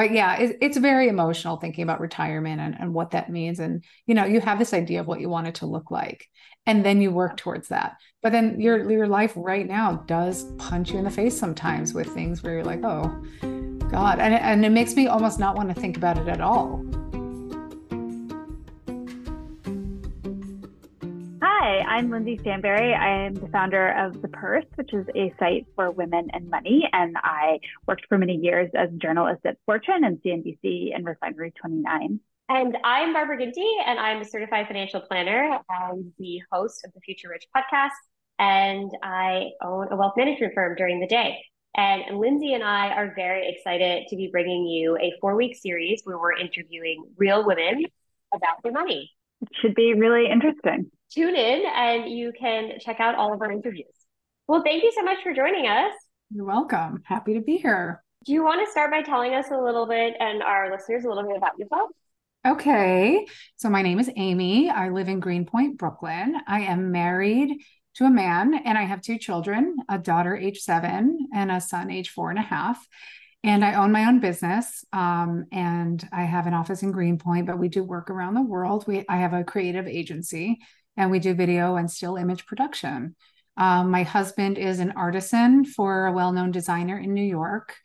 But yeah it, it's very emotional thinking about retirement and, and what that means. And you know you have this idea of what you want it to look like and then you work towards that. But then your your life right now does punch you in the face sometimes with things where you're like oh god and, and it makes me almost not want to think about it at all Hi, I'm Lindsey Stanberry. I am the founder of The Purse, which is a site for women and money. And I worked for many years as a journalist at Fortune and CNBC and Refinery 29. And I'm Barbara Ginty, and I'm a certified financial planner and the host of the Future Rich podcast. And I own a wealth management firm during the day. And Lindsey and I are very excited to be bringing you a four week series where we're interviewing real women about their money. It should be really interesting tune in and you can check out all of our interviews. Well, thank you so much for joining us. You're welcome. Happy to be here. Do you want to start by telling us a little bit and our listeners a little bit about yourself? Okay. So my name is Amy. I live in Greenpoint, Brooklyn. I am married to a man and I have two children, a daughter age seven and a son age four and a half. And I own my own business. Um, and I have an office in Greenpoint, but we do work around the world. We I have a creative agency and we do video and still image production. Um, my husband is an artisan for a well known designer in New York.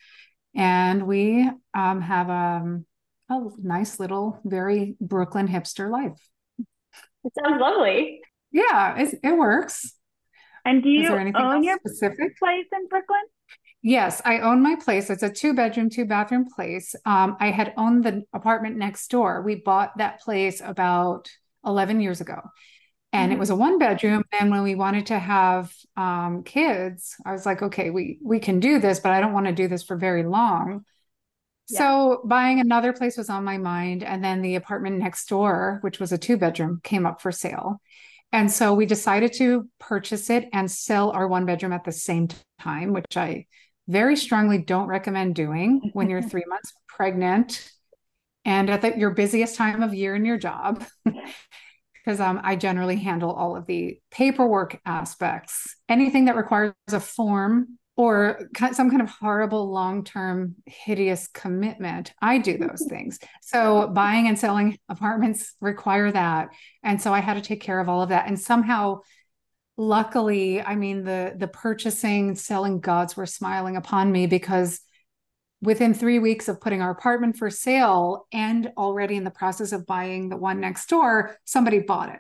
And we um, have a, a nice little, very Brooklyn hipster life. It sounds lovely. Yeah, it, it works. And do you own your specific place in Brooklyn? Yes, I own my place. It's a two bedroom, two bathroom place. Um, I had owned the apartment next door. We bought that place about 11 years ago and it was a one bedroom. And when we wanted to have um, kids i was like okay we we can do this but i don't want to do this for very long. Yeah. so buying another place was on my mind. And then the apartment next door which was a two bedroom came up for sale. And so we decided to purchase it and sell our one bedroom at the same time which i very strongly don't recommend doing when you're three months pregnant and at the, your busiest time of year in your job because um, I generally handle all of the paperwork aspects. Anything that requires a form or some kind of horrible long-term hideous commitment i do those things. So buying and selling apartments require that. And so i had to take care of all of that. And somehow luckily i mean the the purchasing selling gods were smiling upon me because within three weeks of putting our apartment for sale and already in the process of buying the one next door, somebody bought it.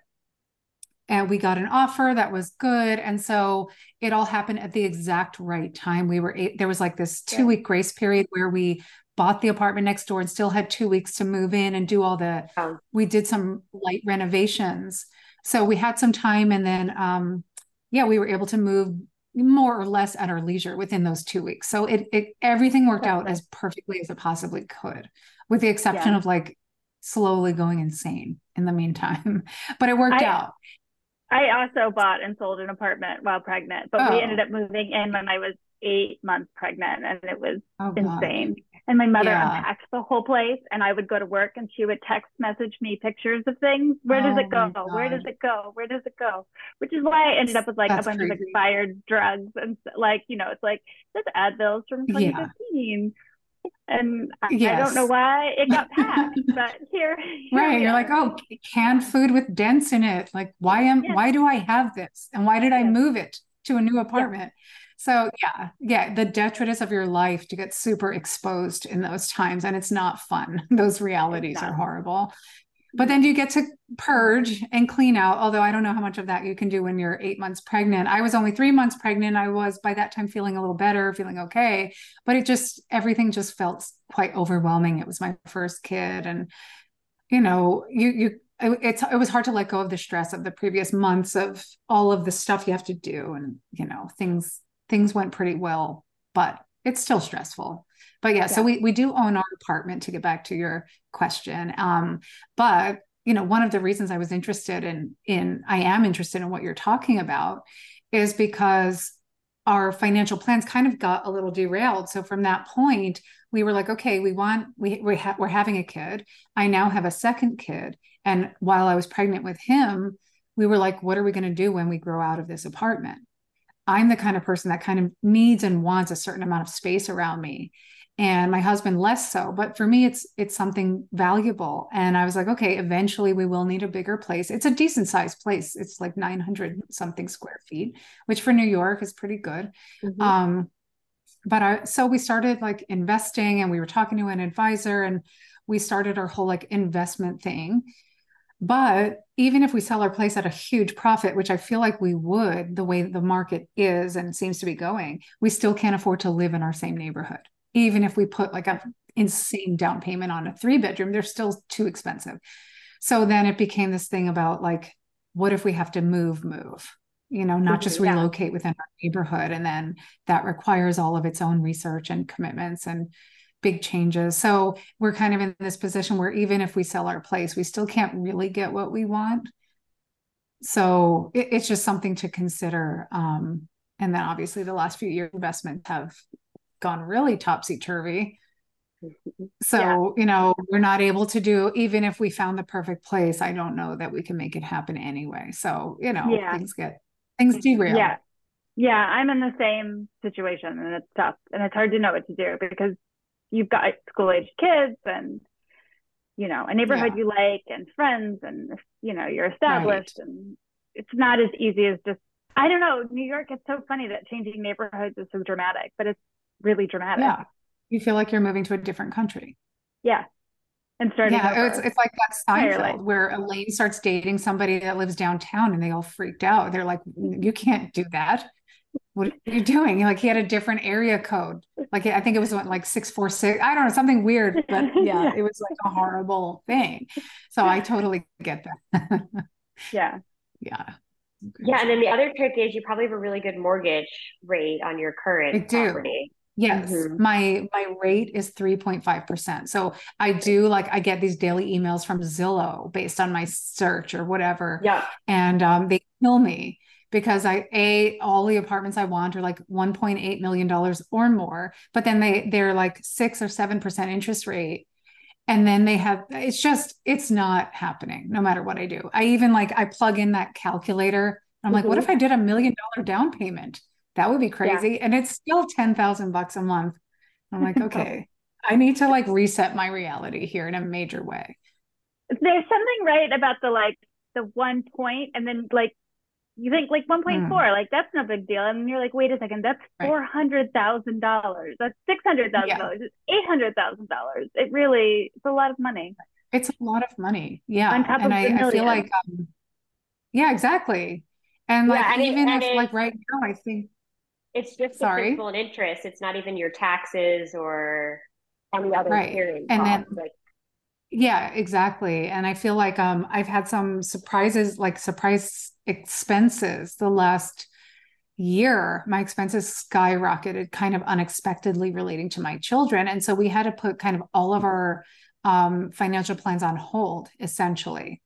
And we got an offer that was good. And so it all happened at the exact right time. We were, there was like this two week grace period where we bought the apartment next door and still had two weeks to move in and do all the, we did some light renovations. So we had some time and then, um, yeah, we were able to move more or less at our leisure within those two weeks. So it, it everything worked out as perfectly as it possibly could, with the exception yeah. of like slowly going insane in the meantime. But it worked I, out. I also bought and sold an apartment while pregnant, but oh. we ended up moving in when I was eight months pregnant and it was oh, insane. And my mother yeah. unpacked the whole place and I would go to work and she would text message me pictures of things. Where does oh it go? Where does it go? Where does it go? Which is why I ended up with like That's a bunch crazy. of expired drugs and like, you know, it's like there's Advils from 2015. Yeah. And I, yes. I don't know why it got passed, but here, here right. You're like, oh, canned food with dents in it. Like, why am yes. why do I have this? And why did I move it to a new apartment? So yeah, yeah, the detritus of your life to get super exposed in those times, and it's not fun. Those realities are horrible. But mm-hmm. then you get to purge and clean out. Although I don't know how much of that you can do when you're eight months pregnant. I was only three months pregnant. I was by that time feeling a little better, feeling okay. But it just everything just felt quite overwhelming. It was my first kid, and you know, you you it's it was hard to let go of the stress of the previous months of all of the stuff you have to do, and you know, things things went pretty well, but it's still stressful. But yeah, yeah, so we we do own our apartment to get back to your question. Um, but you know, one of the reasons I was interested in in I am interested in what you're talking about is because our financial plans kind of got a little derailed. So from that point, we were like, okay, we want we we ha- we're having a kid. I now have a second kid, and while I was pregnant with him, we were like, what are we going to do when we grow out of this apartment? I'm the kind of person that kind of needs and wants a certain amount of space around me. And my husband less so but for me it's it's something valuable. And i was like okay eventually we will need a bigger place. It's a decent sized place. It's like 900 something square feet which for new york is pretty good. Mm-hmm. um but i so we started like investing and we were talking to an advisor and we started our whole like investment thing but even if we sell our place at a huge profit, which I feel like we would, the way the market is and seems to be going, we still can't afford to live in our same neighborhood. Even if we put like an insane down payment on a three bedroom, they're still too expensive. So then it became this thing about like, what if we have to move, move? You know, not just relocate yeah. within our neighborhood. And then that requires all of its own research and commitments and big changes. So we're kind of in this position where even if we sell our place, we still can't really get what we want. So it, it's just something to consider. Um, and then obviously the last few year investments have gone really topsy turvy. So, yeah. you know, we're not able to do, even if we found the perfect place, I don't know that we can make it happen anyway. So, you know, yeah. things get, things derail. Yeah. Yeah. I'm in the same situation and it's tough and it's hard to know what to do because you've got school age kids and you know a neighborhood yeah. you like and friends and you know you're established right. and it's not as easy as just i don't know new york it's so funny that changing neighborhoods is so dramatic but it's really dramatic. Yeah. You feel like you're moving to a different country. Yeah. And starting yeah it's, it's like that Seinfeld where Elaine starts dating somebody that lives downtown and they all freaked out. They're like you can't do that what are you doing? Like he had a different area code. Like I think it was like six four six. I don't know something weird, but yeah, it was like a horrible thing. So I totally get that. yeah, yeah, yeah. And then the other trick is you probably have a really good mortgage rate on your current I do. property. Yes, mm-hmm. my my rate is 3.5%. So I do like I get these daily emails from Zillow based on my search or whatever. Yeah. And um, they kill me because I a all the apartments I want are like 1.8 million dollars or more, but then they they're like 6 or 7% interest rate. And then they have it's just it's not happening no matter what I do. I even like I plug in that calculator. I'm mm-hmm. like, what if mm-hmm. I did a million dollar down payment? That would be crazy. Yeah. And it's still 10,000 bucks a month. I'm like, okay, I need to like reset my reality here in a major way. There's something right about the like the one point and then like you think like 1.4 mm. like that's no big deal. And you're like wait a second that's $400000 that's $600000 yeah. $800000 it really it's a lot of money. It's a lot of money. Yeah. On top and of I, I feel like um, yeah exactly. And like yeah, and even it, if like right now i think it's just sorry? the principal and interest. It's not even your taxes or any other right. and costs. then like yeah exactly. And i feel like um i've had some surprises like surprise expenses the last year my expenses skyrocketed kind of unexpectedly relating to my children. And so we had to put kind of all of our um, financial plans on hold essentially.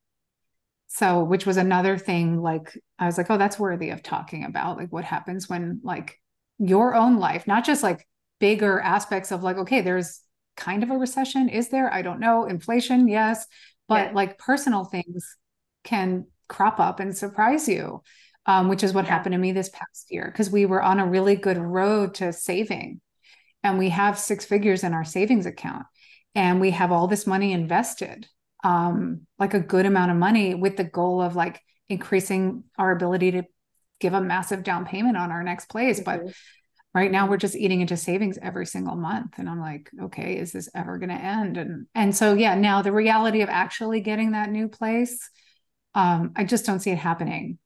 So which was another thing like i was like oh that's worthy of talking about like what happens when like your own life not just like bigger aspects of like okay there's kind of a recession is there? I don't know. Inflation yes. But yeah. like personal things can crop up and surprise you, um, which is what yeah. happened to me this past year because we were on a really good road to saving. And we have six figures in our savings account and we have all this money invested, um, like a good amount of money with the goal of like increasing our ability to give a massive down payment on our next place. Mm-hmm. But right now we're just eating into savings every single month and i'm like okay is this ever going to end and and so yeah now the reality of actually getting that new place um i just don't see it happening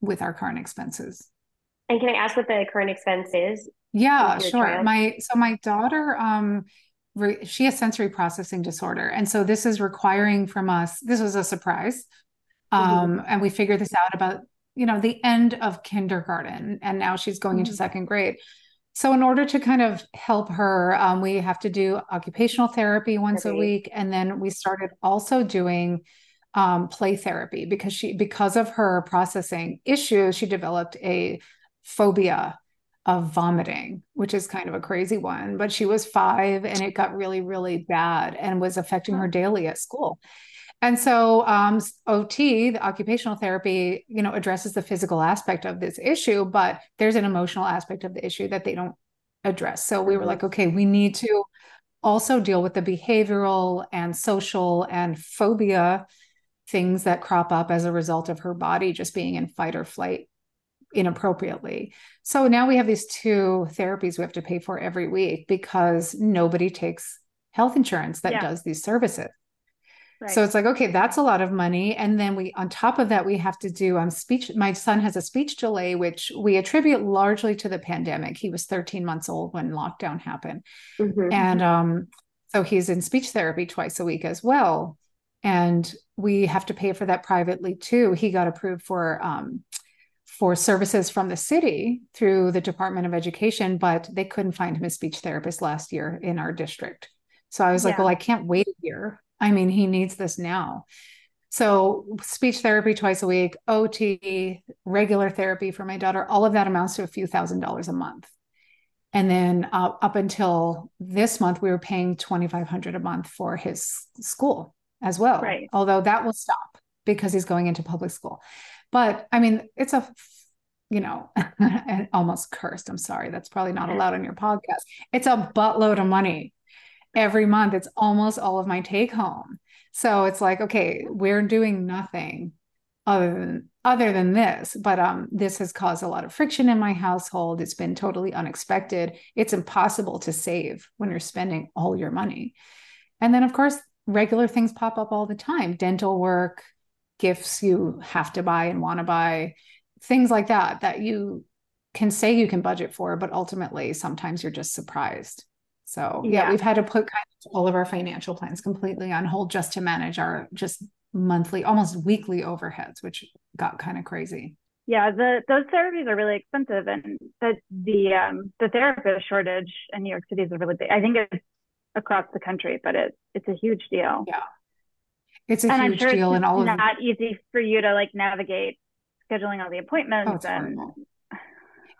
with our current expenses and can i ask what the current expense is yeah sure child? my so my daughter um re, she has sensory processing disorder and so this is requiring from us this was a surprise um mm-hmm. and we figured this out about you know the end of kindergarten and now she's going mm-hmm. into second grade so, in order to kind of help her, um, we have to do occupational therapy once a week, and then we started also doing um, play therapy because she, because of her processing issues, she developed a phobia of vomiting, which is kind of a crazy one. But she was five, and it got really, really bad, and was affecting her daily at school. And so um, OT, the occupational therapy, you know, addresses the physical aspect of this issue, but there's an emotional aspect of the issue that they don't address. So we were like, okay, we need to also deal with the behavioral and social and phobia things that crop up as a result of her body just being in fight or flight inappropriately. So now we have these two therapies we have to pay for every week because nobody takes health insurance that yeah. does these services. So it's like, okay, that's a lot of money. And then we, on top of that, we have to do um, speech. My son has a speech delay, which we attribute largely to the pandemic. He was 13 months old when lockdown happened. Mm-hmm. And um, so he's in speech therapy twice a week as well. And we have to pay for that privately too. He got approved for um, for services from the city through the Department of Education, but they couldn't find him a speech therapist last year in our district. So I was yeah. like, well, I can't wait a year I mean, he needs this now. So, speech therapy twice a week, OT, regular therapy for my daughter, all of that amounts to a few thousand dollars a month. And then uh, up until this month, we were paying 2500 a month for his school as well. Right. Although that will stop because he's going into public school. But I mean, it's a, you know, almost cursed. I'm sorry. That's probably not allowed on your podcast. It's a buttload of money every month it's almost all of my take home so it's like okay we're doing nothing other than other than this but um this has caused a lot of friction in my household it's been totally unexpected it's impossible to save when you're spending all your money and then of course regular things pop up all the time dental work gifts you have to buy and want to buy things like that that you can say you can budget for but ultimately sometimes you're just surprised so yeah, yeah, we've had to put kind of all of our financial plans completely on hold just to manage our just monthly, almost weekly overheads, which got kind of crazy. Yeah, the those therapies are really expensive, and the the um, the therapist shortage in New York City is a really big. I think it's across the country, but it's it's a huge deal. Yeah, it's a and huge sure deal, and all of not easy for you to like navigate scheduling all the appointments oh, and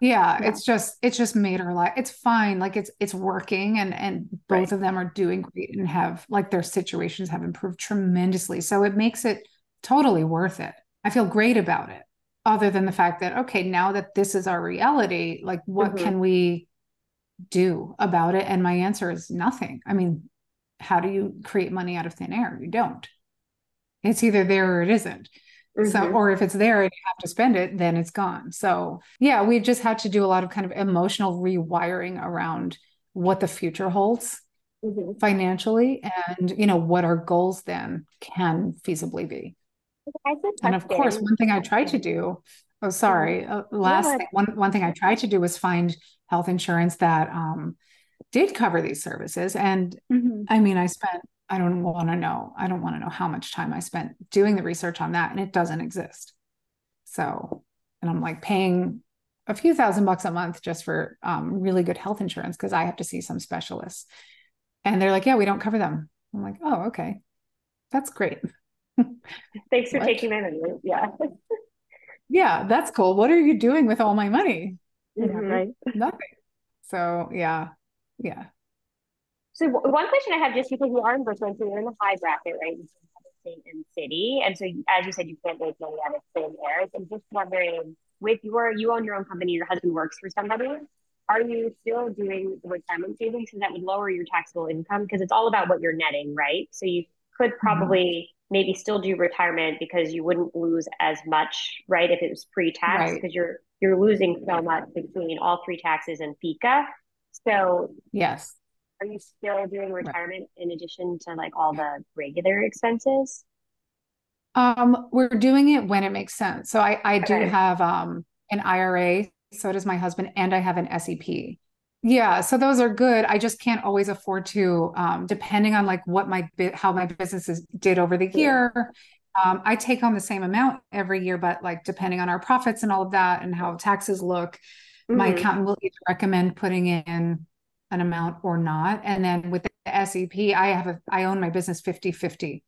yeah, yeah, it's just it's just made her life it's fine like it's it's working and and both right. of them are doing great and have like their situations have improved tremendously so it makes it totally worth it i feel great about it other than the fact that okay now that this is our reality like what mm-hmm. can we do about it and my answer is nothing i mean how do you create money out of thin air you don't it's either there or it isn't Mm-hmm. So, or if it's there and you have to spend it, then it's gone. So, yeah, we've just had to do a lot of kind of emotional rewiring around what the future holds mm-hmm. financially and, you know, what our goals then can feasibly be. And of course, one thing I tried to do, oh, sorry, uh, last thing, one, one thing I tried to do was find health insurance that um, did cover these services. And mm-hmm. I mean, I spent I don't want to know. I don't want to know how much time I spent doing the research on that, and it doesn't exist. So, and I'm like paying a few thousand bucks a month just for um, really good health insurance because I have to see some specialists, and they're like, "Yeah, we don't cover them." I'm like, "Oh, okay, that's great." Thanks for taking my money. Yeah. yeah, that's cool. What are you doing with all my money? Mm-hmm. Right. Nothing. So yeah, yeah. So one question I have, just because you are in Brooklyn, so you're in the high bracket, right? State and city, and so as you said, you can't make money out of thin air. So I'm just wondering, with your you own your own company, your husband works for somebody. Are you still doing the retirement savings? So that would lower your taxable income because it's all about what you're netting, right? So you could mm-hmm. probably mm-hmm. maybe still do retirement because you wouldn't lose as much, right? If it was pre-tax because right. you're you're losing so much between all three taxes and FICA. So yes, are you still doing retirement right. in addition to like all the regular expenses? Um, we're doing it when it makes sense. So I I do have um an IRA, so does my husband, and I have an SEP. Yeah, so those are good. I just can't always afford to, um, depending on like what my bit how my businesses did over the year. Um, I take on the same amount every year, but like depending on our profits and all of that and how taxes look, mm-hmm. my accountant will either recommend putting in an amount or not. And then with the SEP, I have a I own my business 50-50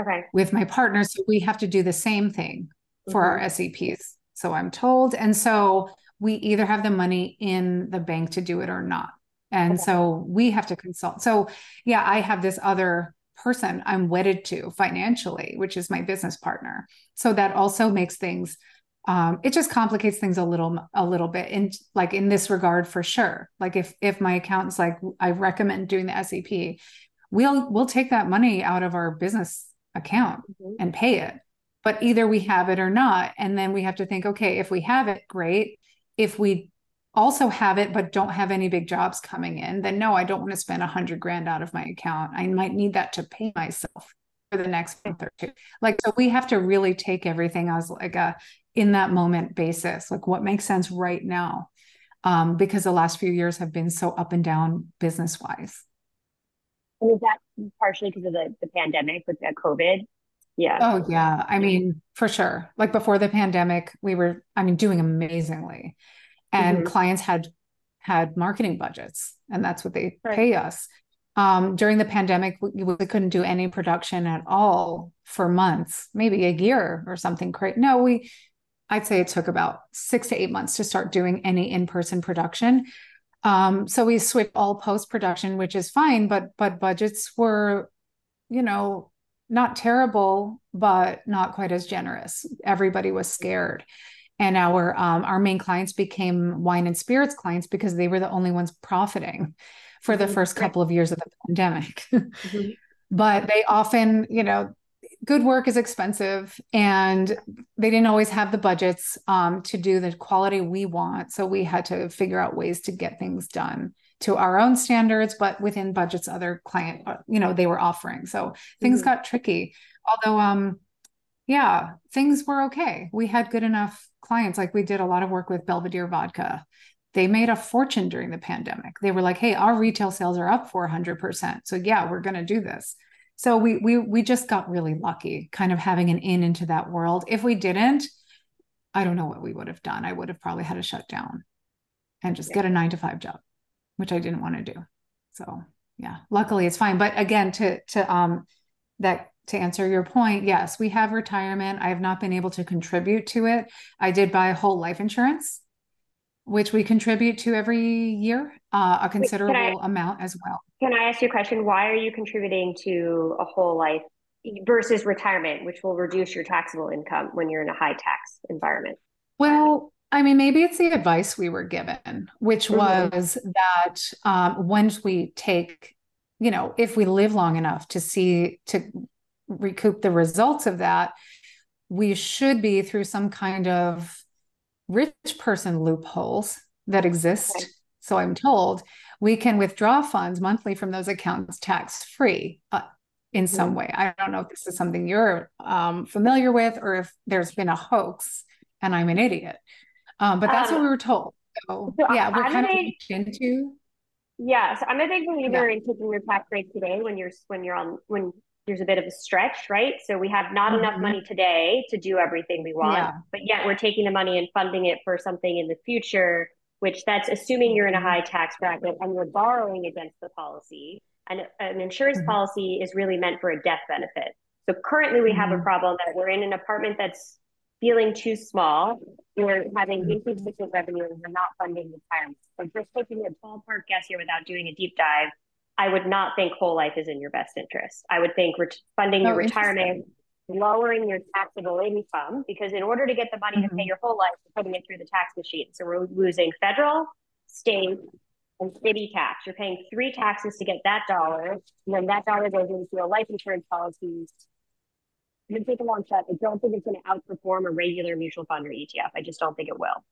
okay. with my partners. So we have to do the same thing for mm-hmm. our SEPs. So I'm told. And so we either have the money in the bank to do it or not. And okay. so we have to consult. So yeah, I have this other person I'm wedded to financially, which is my business partner. So that also makes things um, it just complicates things a little a little bit in like in this regard for sure like if if my accountant's like i recommend doing the sep we'll we'll take that money out of our business account mm-hmm. and pay it but either we have it or not and then we have to think okay if we have it great if we also have it but don't have any big jobs coming in then no i don't want to spend a hundred grand out of my account i might need that to pay myself for the next month or two like so we have to really take everything as like a in that moment basis like what makes sense right now um, because the last few years have been so up and down business wise and is that partially because of the, the pandemic with the COVID? Yeah. Oh, yeah. I mean, for sure. Like before the pandemic, we were, I mean, doing amazingly. And mm-hmm. clients had had marketing budgets, and that's what they right. pay us. Um, during the pandemic, we, we, couldn't do any production at all for months, maybe a year or something crazy. No, we, I'd say it took about six to eight months to start doing any in person production. Um, so we switched all post production, which is fine, but but budgets were, you know, not terrible, but not quite as generous. Everybody was scared, and our um, our main clients became wine and spirits clients because they were the only ones profiting for the mm-hmm. first couple of years of the pandemic. mm-hmm. But they often, you know, good work is expensive and they didn't always have the budgets um, to do the quality we want so we had to figure out ways to get things done to our own standards but within budgets other client uh, you know they were offering so things mm-hmm. got tricky although um yeah things were okay. We had good enough clients. Like we did a lot of work with belvedere vodka. They made a fortune during the pandemic. They were like hey our retail sales are up 400% so yeah we're going to do this. So we we we just got really lucky kind of having an in into that world. If we didn't i don't know what we would have done. I would have probably had to shut down and just yeah. get a 9 to 5 job which i didn't want to do. So yeah luckily it's fine. But again to to um that to answer your point yes we have retirement i have not been able to contribute to it i did buy a whole life insurance which we contribute to every year, uh, a considerable I, amount as well. Can I ask you a question? Why are you contributing to a whole life versus retirement, which will reduce your taxable income when you're in a high tax environment? Well, I mean, maybe it's the advice we were given, which mm-hmm. was that um, once we take, you know, if we live long enough to see, to recoup the results of that, we should be through some kind of rich person loopholes that exist. Okay. So I'm told we can withdraw funds monthly from those accounts tax free uh, in some mm-hmm. way. I don't know if this is something you're um, familiar with or if there's been a hoax and I'm an idiot. Um, but that's um, what we were told. So, so yeah, we're I'm kind big, of into. Yeah, so I'm a big believer yeah. in taking your tax rate today when you're when you're on when there's a bit of a stretch, right? So we have not mm-hmm. enough money today to do everything we want, yeah. but yet we're taking the money and funding it for something in the future, which that's assuming you're in a mm-hmm. high tax bracket and you're borrowing against the policy. And an insurance mm-hmm. policy is really meant for a death benefit. So currently we have a mm-hmm. problem that we're in an apartment that's feeling too small. We're having mm-hmm. insufficient revenue and we're not funding retirement. So just taking a ballpark guess here without doing a deep dive, I would not think whole life is in your best interest. I would think ret- funding oh, your retirement, lowering your taxable income, because in order to get the money mm-hmm. to pay mm-hmm. your whole life, you're putting it through the tax machine. So we're losing federal, state, and city tax. You're paying three taxes to get that dollar, and then that dollar goes into your life insurance policies. I'm gonna take a long shot. I don't think it's going to outperform a regular mutual fund or ETF. I just don't think it will.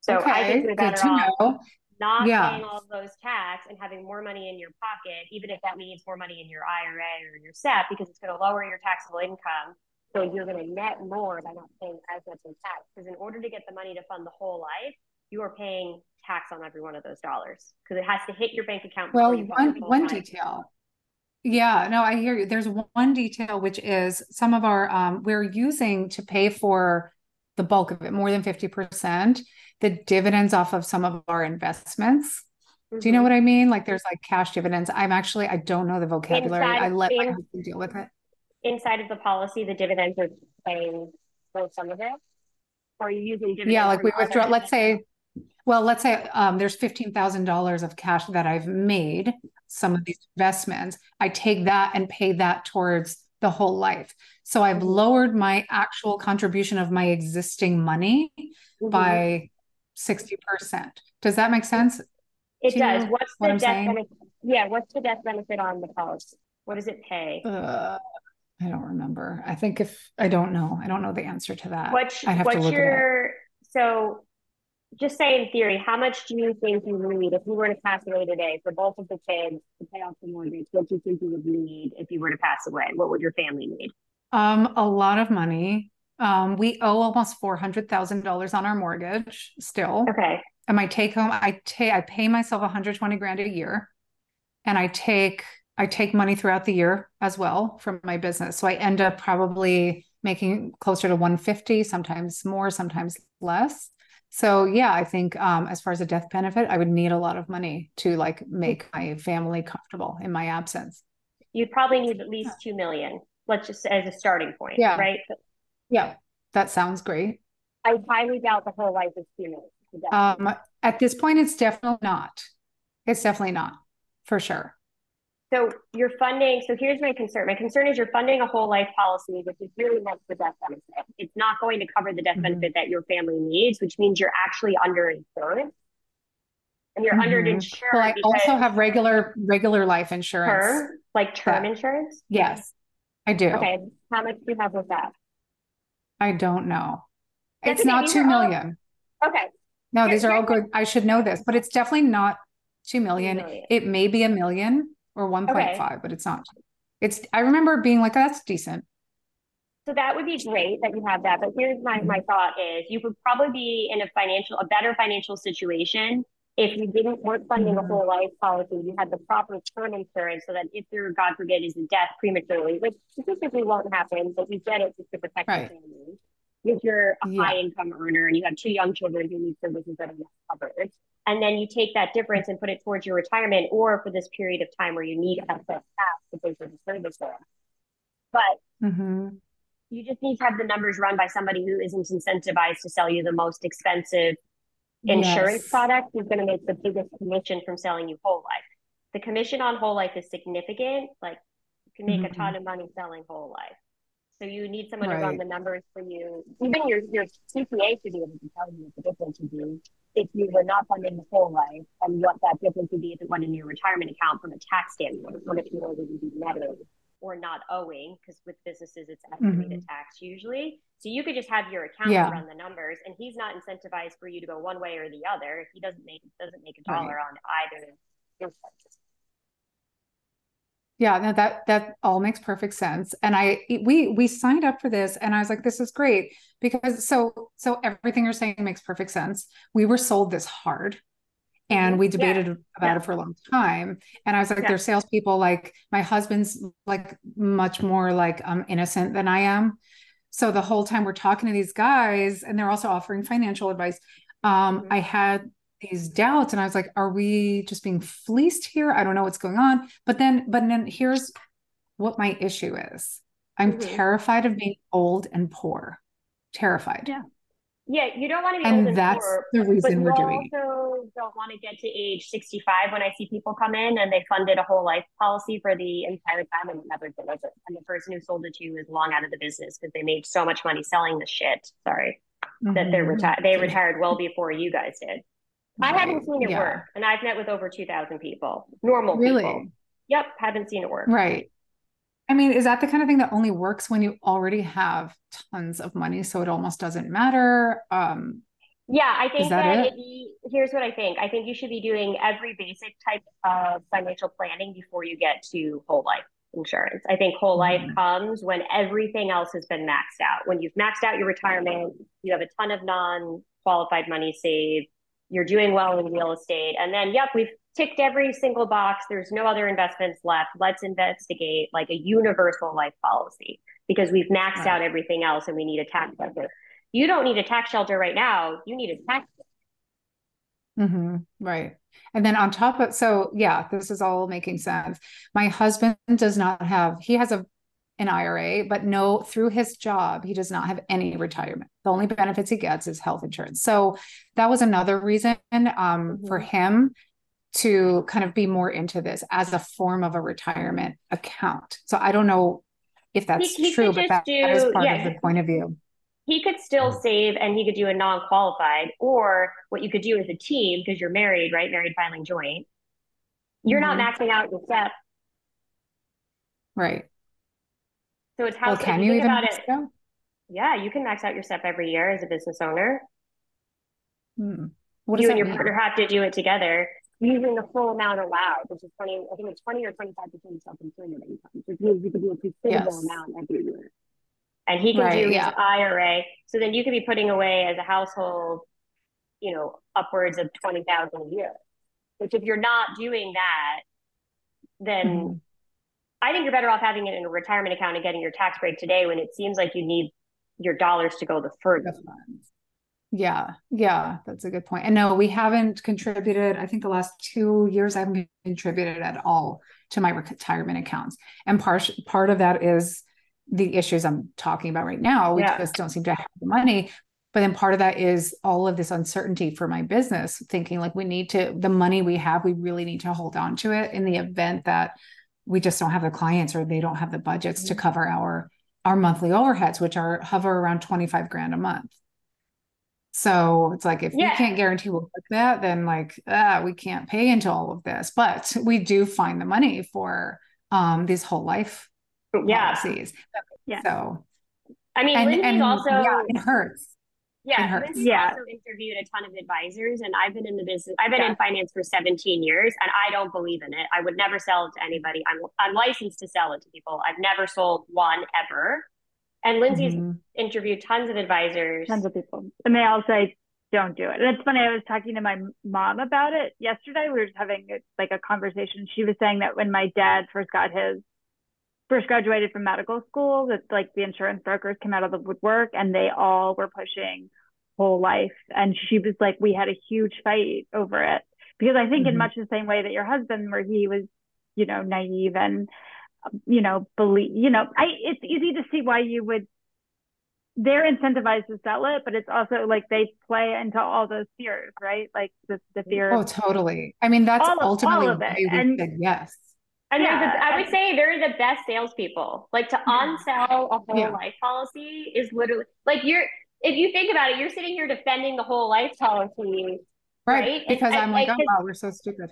So okay. I think we're better off know. Not yeah. paying all those tax and having more money in your pocket, even if that means more money in your IRA or your SEP, because it's going to lower your taxable income. So you're going to net more by not paying as much in tax. Because in order to get the money to fund the whole life, you are paying tax on every one of those dollars because it has to hit your bank account. Well, one one detail. Yeah, no, I hear you. There's one detail which is some of our um, we're using to pay for the bulk of it, more than 50%, the dividends off of some of our investments. Mm-hmm. Do you know mm-hmm. what I mean? Like there's like cash dividends. I'm actually, I don't know the vocabulary. Inside, I let in, my husband deal with it. Inside of the policy, the dividends are paying for some of it. Or are you using dividends? Yeah, like we withdraw, let's say, well, let's say um, there's $15,000 of cash that I've made, some of these investments. I take that and pay that towards the whole life. So I've mm-hmm. lowered my actual contribution of my existing money mm-hmm. by 60%. Does that make sense? It Do does. What's what the I'm death saying? benefit? Yeah, what's the death benefit on the policy? What does it pay? Uh, I don't remember. I think if I don't know, I don't know the answer to that. What's, what's to look your so just say in theory, how much do you think you would need if you were to pass away today for both of the kids to pay off the mortgage? What do you think you would need if you were to pass away? What would your family need? Um, a lot of money. Um, we owe almost four hundred thousand dollars on our mortgage still. Okay. And my take home, I take I pay myself 120 grand a year, and I take I take money throughout the year as well from my business. So I end up probably making closer to 150, sometimes more, sometimes less. So yeah, I think um, as far as a death benefit, I would need a lot of money to like make my family comfortable in my absence. You'd probably need at least two million. Let's just as a starting point, yeah. right? Yeah, that sounds great. I highly doubt the whole life is million. Um, at this point, it's definitely not. It's definitely not, for sure. So you're funding. So here's my concern. My concern is you're funding a whole life policy, which is really meant for death benefit. It's not going to cover the death mm-hmm. benefit that your family needs, which means you're actually underinsured. And you're mm-hmm. underinsured. Well, I also have regular regular life insurance. Per, like term that, insurance? Yes, I do. Okay. How much do you have with that? I don't know. That's it's okay. not two million. All... Okay. No, these are all good. I should know this, but it's definitely not two million. million. It may be a million or 1.5, okay. but it's not. It's I remember being like, oh, that's decent. So that would be great that you have that. But here's my, my thought is you would probably be in a financial, a better financial situation if you didn't work funding mm-hmm. a whole life policy, you had the proper term insurance so that if there, God forbid, is a death prematurely, which statistically won't happen, but you get it just to protect right. your family. If you're a yeah. high income earner and you have two young children who need services that are not covered, and then you take that difference and put it towards your retirement or for this period of time where you need excess cash to pay for the service there. But mm-hmm. you just need to have the numbers run by somebody who isn't incentivized to sell you the most expensive insurance yes. product is going to make the biggest commission from selling you whole life. The commission on whole life is significant. Like you can make mm-hmm. a ton of money selling whole life. So you need someone right. to run the numbers for you. Even your, your CPA should be able to tell you what the difference would be if you were not funding the whole life and what that difference would be if it went in your retirement account from a tax standpoint. What if you were to be netted or not owing? Because with businesses, it's estimated mm-hmm. tax usually. So you could just have your accountant yeah. run the numbers, and he's not incentivized for you to go one way or the other. He doesn't make doesn't make a dollar right. on either yeah, no, that that all makes perfect sense. And I we we signed up for this and I was like, this is great because so so everything you're saying makes perfect sense. We were sold this hard and we debated yeah. about yeah. it for a long time. And I was like, yeah. they're salespeople. Like my husband's like much more like um innocent than I am. So the whole time we're talking to these guys and they're also offering financial advice. Um, mm-hmm. I had these doubts and i was like are we just being fleeced here i don't know what's going on but then but then here's what my issue is i'm mm-hmm. terrified of being old and poor terrified yeah yeah you don't want to be and old and that's poor, the reason we're doing it also don't want to get to age 65 when i see people come in and they funded a whole life policy for the entire time and never delivered and the person who sold it to you is long out of the business because they made so much money selling the shit sorry mm-hmm. that they're mm-hmm. retired they retired well before you guys did Right. I haven't seen it yeah. work, and I've met with over two thousand people, normal really? people. Yep, haven't seen it work. Right. I mean, is that the kind of thing that only works when you already have tons of money, so it almost doesn't matter? Um, Yeah, I think that, that here's what I think. I think you should be doing every basic type of financial planning before you get to whole life insurance. I think whole life mm-hmm. comes when everything else has been maxed out. When you've maxed out your retirement, you have a ton of non qualified money saved, you're doing well in real estate. And then, yep, we've ticked every single box. There's no other investments left. Let's investigate like a universal life policy because we've maxed right. out everything else and we need a tax shelter. You don't need a tax shelter right now. You need a tax. Mm-hmm. Right. And then on top of so yeah, this is all making sense. My husband does not have he has a an IRA, but no, through his job, he does not have any retirement. The only benefits he gets is health insurance. So that was another reason um, mm-hmm. for him to kind of be more into this as a form of a retirement account. So I don't know if that's he, he true, but that, do, that is part yeah, of the point of view. He could still save and he could do a non qualified, or what you could do as a team, because you're married, right? Married filing joint. You're mm-hmm. not maxing out your SEP. Right. So it's how well, can you, you even max it, out? Yeah, you can max out your SEP every year as a business owner. Hmm. What you and your mean? partner have to do it together using the full amount allowed, which is 20, I think it's 20 or 25% of self-employment income. So you could do a considerable yes. amount every year. And he can right, do yeah. his IRA. So then you could be putting away as a household, you know, upwards of 20,000 a year. Which if you're not doing that, then mm-hmm. I think you're better off having it in a retirement account and getting your tax break today when it seems like you need your dollars to go the furthest. Yeah, yeah, that's a good point. And no, we haven't contributed. I think the last two years I haven't contributed at all to my retirement accounts. And part part of that is the issues I'm talking about right now. We yeah. just don't seem to have the money. But then part of that is all of this uncertainty for my business, thinking like we need to, the money we have, we really need to hold on to it in the event that we just don't have the clients or they don't have the budgets mm-hmm. to cover our our monthly overheads, which are hover around 25 grand a month. So it's like if yeah. we can't guarantee we'll get that, then like ah, we can't pay into all of this. But we do find the money for um these whole life yeah. policies. Yeah. So I mean, and, Lindsey's and, also yeah, it hurts. Yeah, Lindsey's yeah. also interviewed a ton of advisors, and I've been in the business. I've been yeah. in finance for 17 years, and I don't believe in it. I would never sell it to anybody. I'm I'm licensed to sell it to people. I've never sold one ever. And Lindsey's mm-hmm. interviewed tons of advisors. Tons of people. And they all say, don't do it. And it's funny, I was talking to my mom about it yesterday. We were just having like a conversation. She was saying that when my dad first got his, first graduated from medical school, that like the insurance brokers came out of the woodwork and they all were pushing whole life. And she was like, we had a huge fight over it. Because I think mm-hmm. in much the same way that your husband, where he was, you know, naive and you know, believe, you know, I, it's easy to see why you would, they're incentivized to sell it, but it's also like they play into all those fears, right? Like the, the fear. Oh, totally. I mean, that's all ultimately all of it. and, said yes. And yeah. a, I would say they're the best salespeople. Like to yeah. unsell a whole yeah. life policy is literally like you're, if you think about it, you're sitting here defending the whole life policy. Right. right? Because and, I'm like, like, oh, wow, we're so stupid.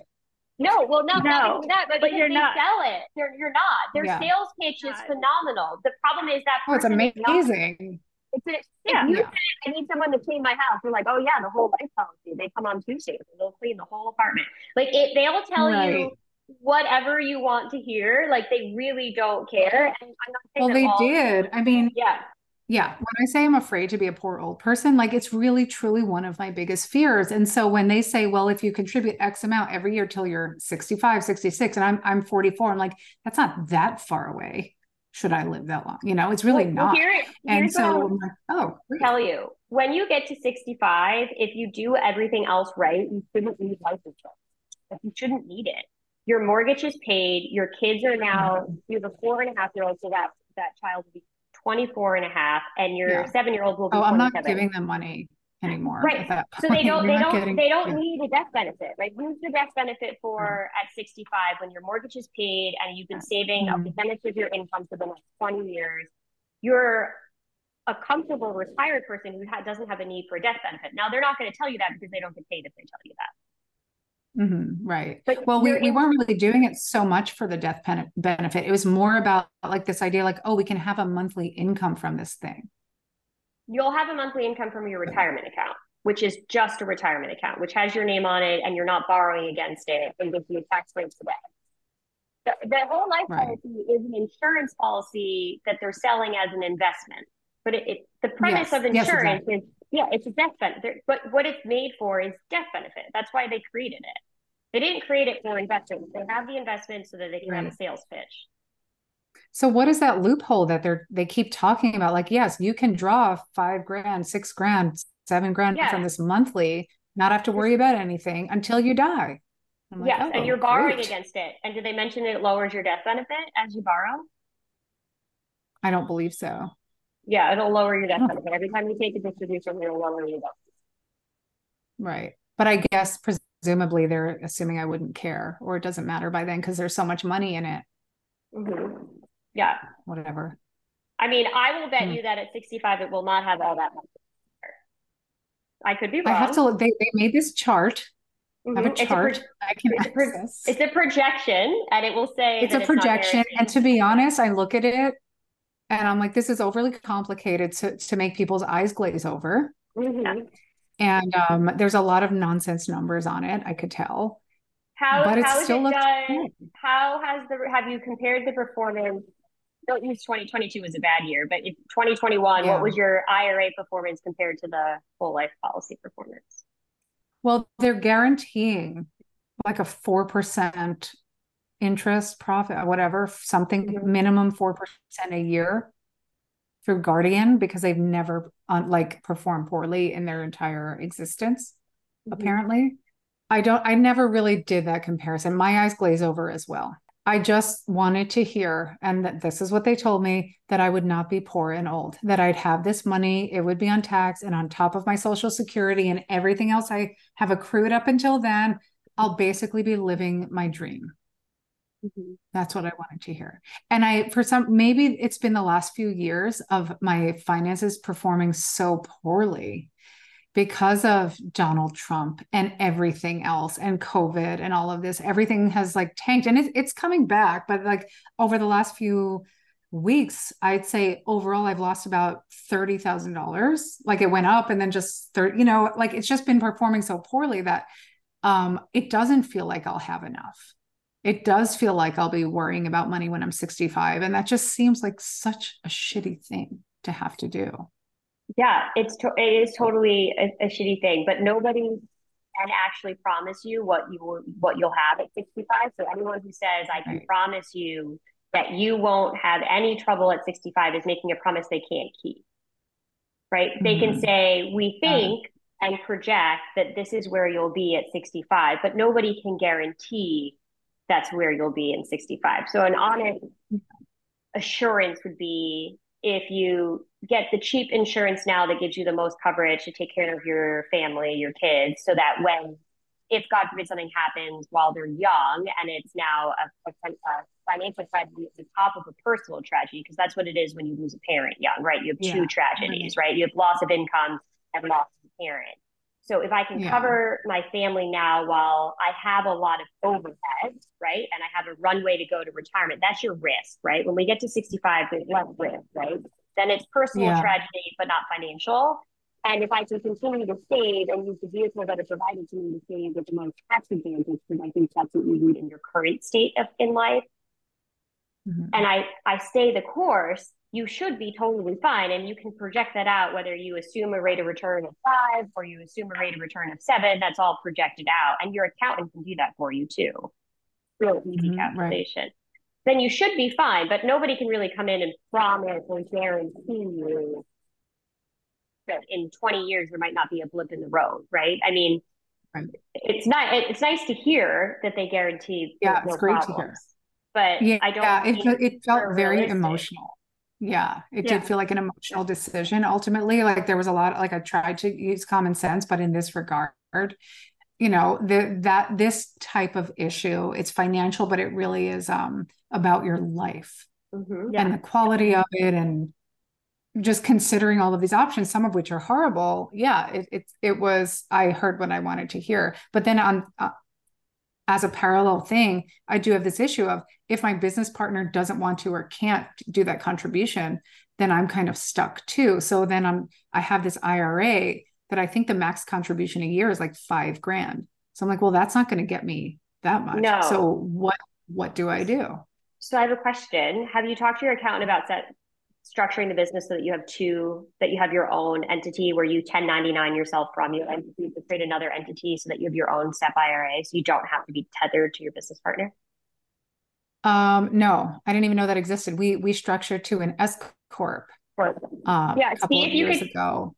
No, well, no, no, that, but, but you're not. sell it. You're, you're not. Their yeah. sales pitch is phenomenal. The problem is that oh, it's amazing. It's a, yeah. you yeah. I need someone to clean my house. We're like, oh yeah, the whole life policy. They come on Tuesdays and they'll clean the whole apartment. Like it, they'll tell right. you whatever you want to hear. Like they really don't care. And I'm not saying well, they all, did. I mean, yeah, yeah. When I say I'm afraid to be a poor old person, like it's really truly one of my biggest fears. And so when they say, well, if you contribute X amount every year till you're 65, 66, and I'm I'm 44, I'm like, that's not that far away. Should I live that long? You know, it's really well, not. Here, and so I'm like, oh, tell you, when you get to 65, if you do everything else right, you shouldn't need life insurance. You shouldn't need it. Your mortgage is paid. Your kids are now, you have a four and a half year old, so that that child will be 24 and a half and your yeah. seven year old will be oh i'm not giving them money anymore. Right. So they don't they don't getting, they don't need a death benefit right? Who's the death benefit for mm-hmm. at 65 when your mortgage is paid and you've been saving mm-hmm. a percentage of your income for the next 20 years? You're a comfortable retired person who ha- doesn't have a need for a death benefit. Now they're not going to tell you that because they don't get paid if they tell you that Mm-hmm, right. But well, we, we weren't really doing it so much for the death pen- benefit. It was more about like this idea, like, oh, we can have a monthly income from this thing. You'll have a monthly income from your retirement account. which is just a retirement account, which has your name on it and you're not borrowing against it and gives you tax break today. The, the whole life right. policy is an insurance policy that they're selling as an investment. But it, it the premise yes. of insurance yes, exactly. is yeah, it's a death benefit. But what it's made for is death benefit. That's why they created it. They didn't create it for investors. They have the investment so that they can right. have a sales pitch. So what is that loophole that they're they keep talking about? Like, yes, you can draw five grand, six grand, seven grand yeah. from this monthly, not have to worry about anything until you die. Like, yes, oh, and you're borrowing great. against it. And did they mention it lowers your death benefit as you borrow? I don't believe so. Yeah, it'll lower your death oh. benefit. Every time you take a distribution, it'll lower your death. Right. But I guess presumably they're assuming I wouldn't care or it doesn't matter by then because there's so much money in it. Mm-hmm. Yeah. Whatever. I mean, I will bet hmm. you that at 65, it will not have all that money. I could be wrong. I have to look. They, they made this chart. Mm-hmm. I have a mm-hmm. chart. It's a, pro- I can it's, a pro- it's a projection, and it will say it's a projection. and to be honest, I look at it and I'm like, this is overly complicated to to make people's eyes glaze over. Mm-hmm. And um, there's a lot of nonsense numbers on it. I could tell. How but how is it done? How has the have you compared the performance? Don't use 2022 as a bad year, but if 2021, yeah. what was your IRA performance compared to the whole life policy performance? Well, they're guaranteeing like a four percent interest profit, whatever, something mm-hmm. minimum four percent a year through Guardian because they've never uh, like performed poorly in their entire existence. Mm-hmm. Apparently, I don't. I never really did that comparison. My eyes glaze over as well. I just wanted to hear, and that this is what they told me that I would not be poor and old, that I'd have this money, it would be on tax and on top of my social security and everything else I have accrued up until then. I'll basically be living my dream. Mm-hmm. That's what I wanted to hear. And I, for some, maybe it's been the last few years of my finances performing so poorly because of Donald Trump and everything else and COVID and all of this. Everything has like tanked and it's, it's coming back. But like over the last few weeks, I'd say overall, I've lost about $30,000. Like it went up and then just 30, you know, like it's just been performing so poorly that um, it doesn't feel like I'll have enough it does feel like I'll be worrying about money when I'm 65. And that just seems like such a shitty thing to have to do. Yeah, it's to- it is totally a, a shitty thing, but nobody can actually promise you what you will, what you'll have at 65. So anyone who says I can right. promise you that you won't have any trouble at 65 is making a promise they can't keep. Right? Mm-hmm. They can mm-hmm. say we think and project that this is where you'll be at 65, but nobody can guarantee that's where you'll be in 65. So an honest assurance would be if you get the cheap insurance now that gives you the most coverage to take care of your family, your kids, so that when if God forbid something happens while they're young and it's now a, a, a financial tragedy at the top of a personal tragedy, because that's what it is when you lose a parent young, right? You have yeah. two tragedies, right? You have loss of income and loss of a parent. So if I can yeah. cover my family now while I have a lot of overhead, right, and I have a runway to go to retirement, that's your risk, right? When we get to 65, there's less risk, right? Then it's personal yeah. tragedy, but not financial. And if I can continue to save and use the vehicles that are provided to me to save with the most tax advantage, because I think that's what you need in your current state of in life. Mm-hmm. And I I stay the course, you should be totally fine. And you can project that out whether you assume a rate of return of five or you assume a rate of return of seven. That's all projected out. And your accountant can do that for you too. Real easy mm-hmm, calculation. Right. Then you should be fine, but nobody can really come in and promise or guarantee you that in 20 years there might not be a blip in the road, right? I mean, right. it's not it's nice to hear that they guarantee yeah, it's no great problems, to hear. But yeah, I don't yeah, it, it felt very realistic. emotional yeah, it yeah. did feel like an emotional decision ultimately. Like there was a lot, like I tried to use common sense, but in this regard, you know, the, that this type of issue, it's financial, but it really is um, about your life mm-hmm. yeah. and the quality of it and just considering all of these options, some of which are horrible. Yeah, it, it, it was, I heard what I wanted to hear. But then on, uh, as a parallel thing, I do have this issue of if my business partner doesn't want to or can't do that contribution, then I'm kind of stuck too. So then I'm I have this IRA that I think the max contribution a year is like five grand. So I'm like, well, that's not going to get me that much. No. So what what do I do? So I have a question. Have you talked to your accountant about set structuring the business so that you have two that you have your own entity where you 1099 yourself from your entity to create another entity so that you have your own SEP IRA so you don't have to be tethered to your business partner? Um, no, I didn't even know that existed. We we structured to an S corp. Um, yeah, couple of years could, ago.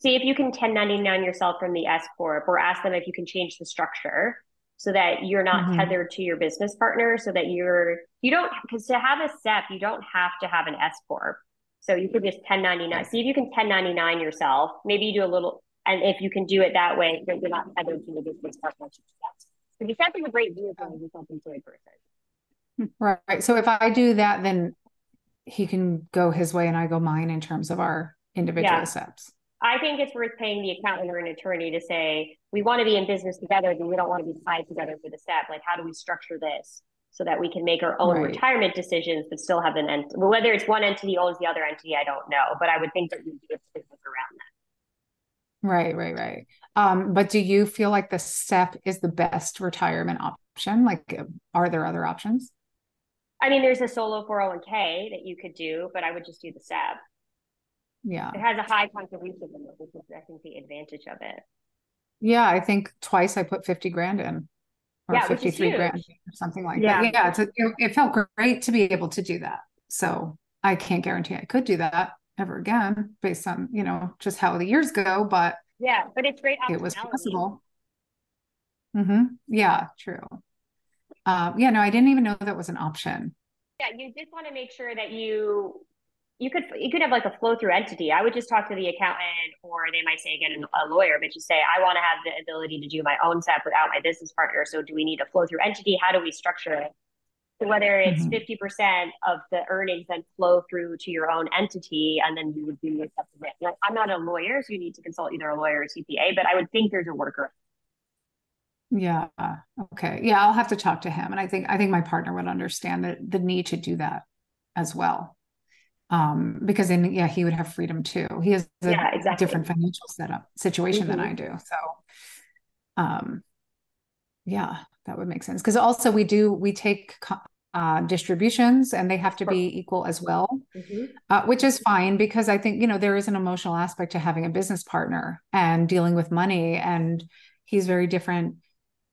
See if you can 1099 yourself from the S corp, or ask them if you can change the structure so that you're not mm-hmm. tethered to your business partner, so that you're you don't because to have a SEP you don't have to have an S corp. So you could just 1099. See if you can 1099 yourself. Maybe you do a little, and if you can do it that way, you're not tethered to the business partner. so Because SEP is a great vehicle as a self-employed person. Right. So if I do that, then he can go his way and I go mine in terms of our individual yeah. SEPs. I think it's worth paying the accountant or an attorney to say, we want to be in business together, but we don't want to be tied together for the SEP. Like, how do we structure this so that we can make our own right. retirement decisions, but still have an entity? Well, whether it's one entity owns the other entity, I don't know, but I would think that we'd be a business around that. Right, right, right. Um, but do you feel like the SEP is the best retirement option? Like, are there other options? I mean, there's a solo 401k that you could do, but I would just do the SEP. Yeah. It has a high contribution limit, which is, I think, the advantage of it. Yeah, I think twice I put 50 grand in or yeah, 53 grand or something like yeah. that. Yeah, a, it, it felt great to be able to do that. So I can't guarantee I could do that ever again based on, you know, just how the years go, but yeah, but it's great. It was possible. Mm-hmm. Yeah, true. Um, yeah, no, I didn't even know that was an option. Yeah, you just want to make sure that you you could you could have like a flow through entity. I would just talk to the accountant, or they might say again a lawyer, but just say I want to have the ability to do my own SEP without my business partner. So do we need a flow through entity? How do we structure it? So whether it's mm-hmm. 50 mm-hmm. percent of the earnings then flow through to your own entity, and then you would do your submit. Like, I'm not a lawyer, so you need to consult either a lawyer or CPA, but I would think there's a worker. Yeah. Okay. Yeah, I'll have to talk to him. And I think I think my partner would understand the the need to do that as well. Um, because then yeah, he would have freedom too. He has a yeah, exactly. different financial setup situation mm-hmm. than I do. So um yeah, that would make sense. Because also we do we take uh, distributions and they have to be equal as well, mm-hmm. uh, which is fine because I think, you know, there is an emotional aspect to having a business partner and dealing with money. And he's very different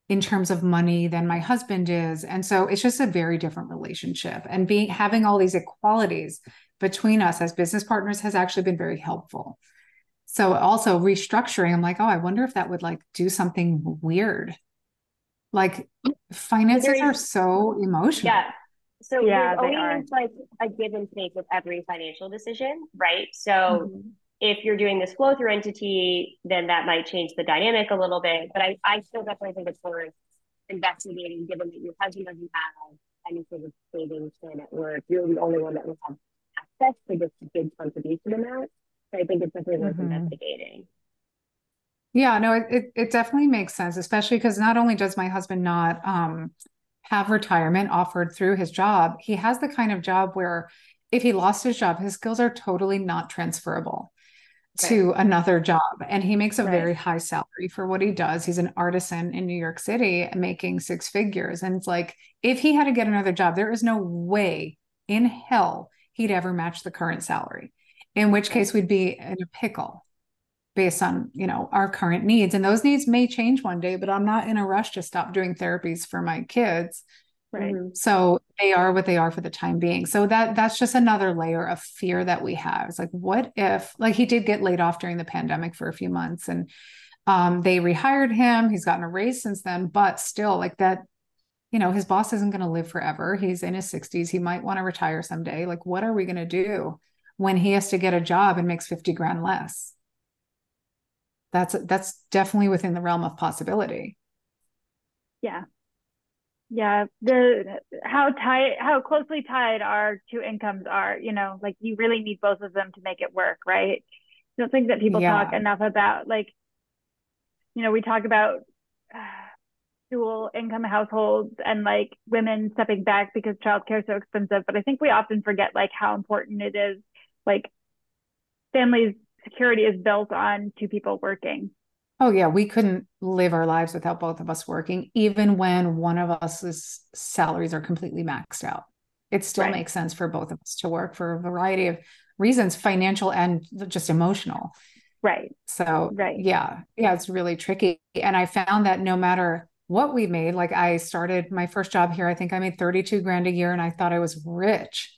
in terms of money than my husband is and so it's just a very different relationship and being having all these equalities between us as business partners has actually been very helpful. So also restructuring i'm like oh i wonder if that would like do something weird. Like finances are so emotional. Yeah. So yeah, there's always like a give and take with every financial decision right? So mm-hmm. if you're doing this flow through entity, then that might change the dynamic a little bit. But I, I still definitely think it's worth investigating, given that your husband doesn't have any sort of savings plan at work. You're the only one that will have access to this big contribution amount. So I think it's definitely worth mm-hmm. investigating. Yeah, no, it, it, it definitely makes sense, especially because not only does my husband not um, have retirement offered through his job, he has the kind of job where if he lost his job, his skills are totally not transferable to another job and he makes a right. very high salary for what he does he's an artisan in new york city making six figures and it's like if he had to get another job there is no way in hell he'd ever match the current salary in which case we'd be in a pickle based on you know our current needs and those needs may change one day but i'm not in a rush to stop doing therapies for my kids Right. Mm-hmm. So they are what they are for the time being. So that that's just another layer of fear that we have. It's like, what if like he did get laid off during the pandemic for a few months and um, they rehired him. He's gotten a raise since then, but still like that, you know, his boss isn't going to live forever. He's in his 60s. He might want to retire someday. Like, what are we going to do when he has to get a job and makes 50 grand less? That's that's definitely within the realm of possibility. Yeah yeah the how tight how closely tied our two incomes are you know like you really need both of them to make it work right i don't think that people yeah. talk enough about like you know we talk about uh, dual income households and like women stepping back because childcare is so expensive but i think we often forget like how important it is like families security is built on two people working. Oh yeah, we couldn't live our lives without both of us working, even when one of us's salaries are completely maxed out. It still right. makes sense for both of us to work for a variety of reasons, financial and just emotional. Right. So right. yeah, yeah, it's really tricky. And I found that no matter what we made, like I started my first job here, I think I made 32 grand a year and I thought I was rich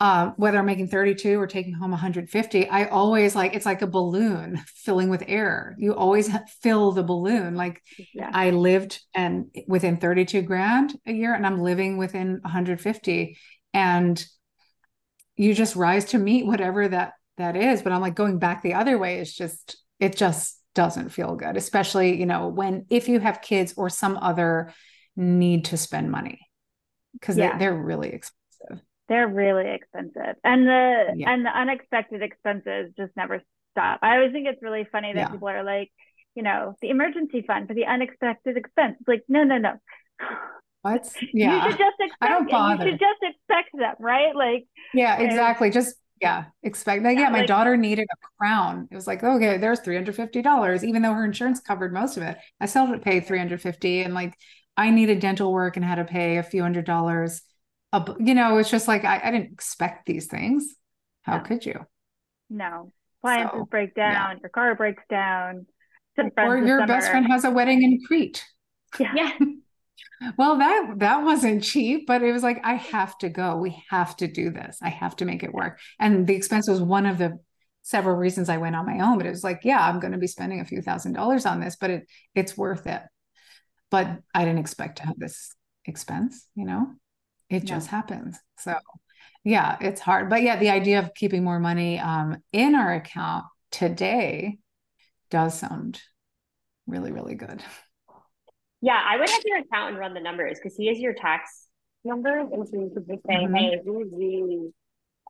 uh, whether I'm making 32 or taking home 150, I always like it's like a balloon filling with air. You always fill the balloon. Like yeah. I lived and within 32 grand a year, and I'm living within 150, and you just rise to meet whatever that that is. But I'm like going back the other way is just it just doesn't feel good, especially you know when if you have kids or some other need to spend money because yeah. they, they're really expensive they're really expensive. And the yeah. and the unexpected expenses just never stop. I always think it's really funny that yeah. people are like, you know, the emergency fund for the unexpected expense. like, no, no, no. What? Yeah. You should just expect I don't bother. You should just expect them, right? Like Yeah, exactly. Just yeah, expect that. Yeah, yeah my like, daughter needed a crown. It was like, okay, there's $350, even though her insurance covered most of it. I still had to pay 350 and like I needed dental work and had to pay a few hundred dollars a, you know, it's just like I, I didn't expect these things. How no. could you? No. Appliances so, break down, yeah. your car breaks down. Or your best friend has a wedding in Crete. Yeah. yeah. Well, that that wasn't cheap, but it was like I have to go. We have to do this. I have to make it work. And the expense was one of the several reasons I went on my own. But it was like, yeah, I'm going to be spending a few thousand dollars on this, but it it's worth it. But I didn't expect to have this expense, you know it just happens so yeah it's hard but yeah the idea of keeping more money um, in our account today does sound really really good yeah i would have your accountant run the numbers because he has your tax numbers and so you could just say mm-hmm. hey we really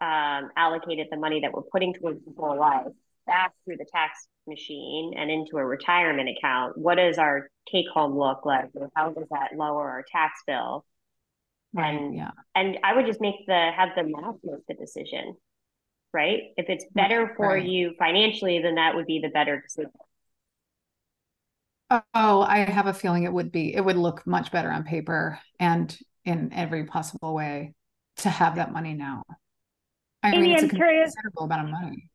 um, allocated the money that we're putting towards the whole life back through the tax machine and into a retirement account. What does our take home look like? Or how does that lower our tax bill? And yeah. and i would just make the have the math make the decision right? If it's better for right. you financially then that would be the better decision oh i have a feeling it would be it would look much better on paper and in every possible way to have that money now. I Amy, mean it's I'm a curious, considerable amount of money.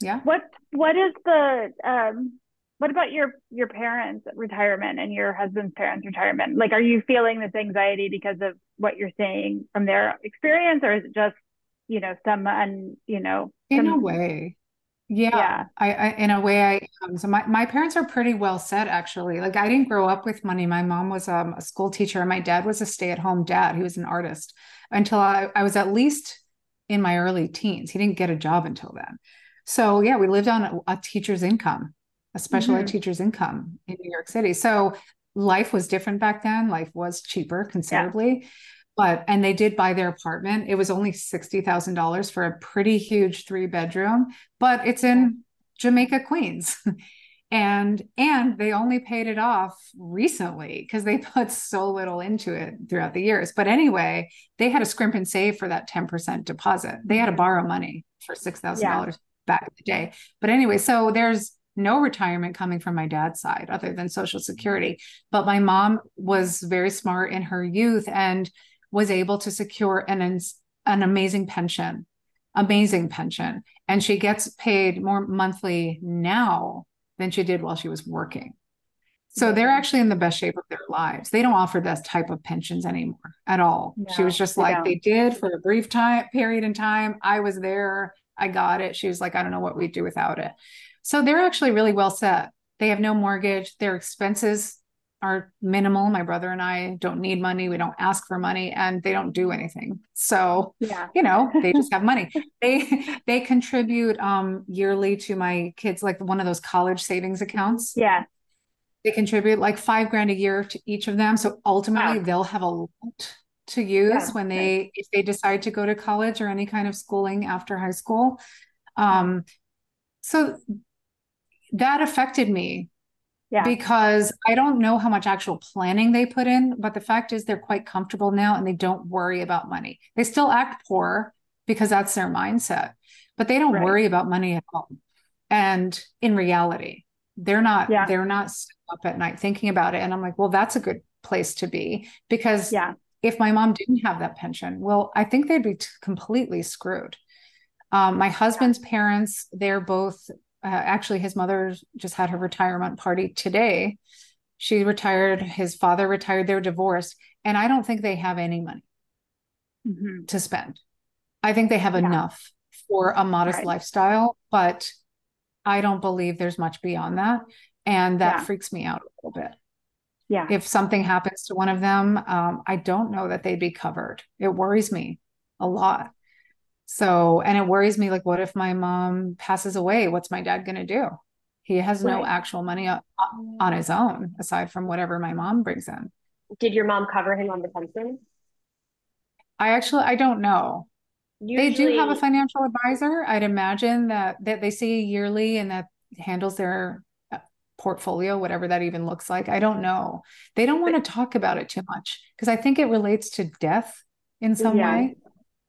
Yeah? What what is the um what about your your parents retirement and your husband's parents retirement? Like are you feeling this anxiety because of what you're saying from their experience or is it just you know some un you know in a way yeah, yeah. I, I, in a way i um, so my, my parents are pretty well set actually like i didn't grow up with money my mom was um, a school teacher and my dad was a stay-at-home dad he was an artist until I, I was at least in my early teens he didn't get a job until then so yeah we lived on a, a teacher's income a special mm-hmm. ed teacher's income in New York City. So life was different back then. Life was cheaper considerably. Yeah. But and they did buy their apartment. It was only sixty thousand dollars for a pretty huge three bedroom, but it's in Jamaica, Queens. and and they only paid it off recently because they put so little into it throughout the years but anyway they had to scrimp and save for that 10% deposit they had to borrow money for $6000 yeah. back in the day but anyway so there's no retirement coming from my dad's side other than social security but my mom was very smart in her youth and was able to secure an an amazing pension amazing pension and she gets paid more monthly now than she did while she was working so they're actually in the best shape of their lives. They don't offer this type of pensions anymore at all. No, she was just like, don't. they did for a brief time period in time. I was there. I got it. She was like, I don't know what we'd do without it. So they're actually really well set. They have no mortgage. Their expenses are minimal. My brother and I don't need money. We don't ask for money and they don't do anything. So, yeah. you know, they just have money. they they contribute um yearly to my kids like one of those college savings accounts. Yeah. They contribute like 5 grand a year to each of them. So ultimately wow. they'll have a lot to use yeah, when they right. if they decide to go to college or any kind of schooling after high school. Um so that affected me yeah. because I don't know how much actual planning they put in, but the fact is they're quite comfortable now and they don't worry about money. They still act poor because that's their mindset, but they don't right. worry about money at all. And in reality, they're not yeah. they're not up at night thinking about it. And I'm like, well, that's a good place to be because yeah. if my mom didn't have that pension, well, I think they'd be t- completely screwed. Um, my husband's parents, they're both uh, actually his mother just had her retirement party today. She retired, his father retired, they're divorced, and I don't think they have any money mm-hmm. to spend. I think they have yeah. enough for a modest right. lifestyle, but I don't believe there's much beyond that. And that yeah. freaks me out a little bit. Yeah. If something happens to one of them, um, I don't know that they'd be covered. It worries me a lot. So, and it worries me like, what if my mom passes away? What's my dad going to do? He has right. no actual money on, on his own aside from whatever my mom brings in. Did your mom cover him on the pension? I actually, I don't know. Usually, they do have a financial advisor. I'd imagine that that they see yearly and that handles their uh, portfolio, whatever that even looks like. I don't know. They don't want to talk about it too much because I think it relates to death in some yeah. way.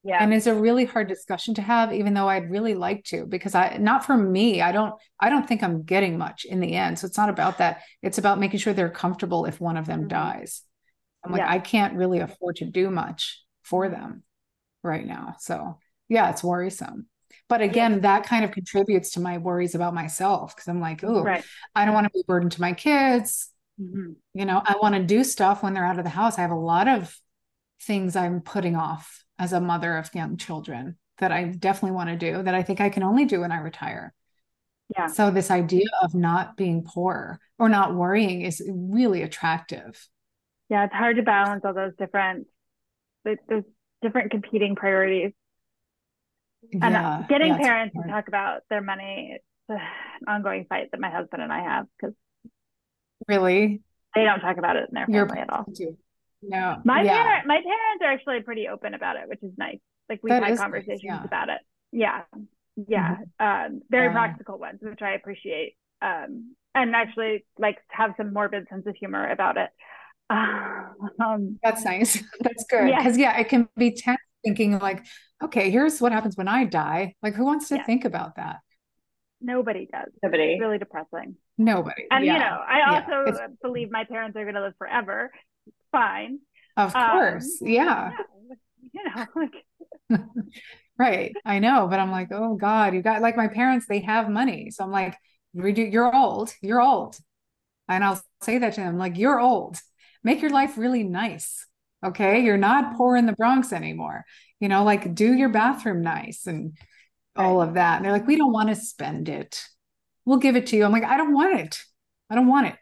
Yeah. And it's a really hard discussion to have, even though I'd really like to, because I not for me, I don't I don't think I'm getting much in the end. So it's not about that. It's about making sure they're comfortable if one of them mm-hmm. dies. I'm like, yeah. I can't really afford to do much for them right now. So yeah, it's worrisome. But again, yeah. that kind of contributes to my worries about myself because I'm like, oh, right. I don't want to be a burden to my kids. Mm-hmm. You know, I want to do stuff when they're out of the house. I have a lot of things I'm putting off as a mother of young children that I definitely want to do that I think I can only do when I retire. Yeah. So this idea of not being poor or not worrying is really attractive. Yeah, it's hard to balance all those different there's different competing priorities. And yeah, getting yeah, parents to talk about their money, it's an ongoing fight that my husband and I have because really they don't talk about it in their family at all. Too. No. My yeah. parent my parents are actually pretty open about it, which is nice. Like we've that had conversations nice, yeah. about it. Yeah. Yeah. Mm-hmm. Um, very practical ones, which I appreciate. Um, and actually like have some morbid sense of humor about it. Um, That's nice. That's good. Because yeah. yeah, it can be tense thinking like, okay, here's what happens when I die. Like who wants to yeah. think about that? Nobody does. Nobody. It's really depressing. Nobody. And yeah. you know, I also believe my parents are going to live forever fine. Of um, course. Um, yeah. You know, like right. I know, but I'm like, oh God, you got like my parents, they have money. So I'm like, you're old, you're old. And I'll say that to them, like, you're old. Make your life really nice. Okay. You're not poor in the Bronx anymore. You know, like do your bathroom nice and all of that. And they're like, we don't want to spend it. We'll give it to you. I'm like, I don't want it. I don't want it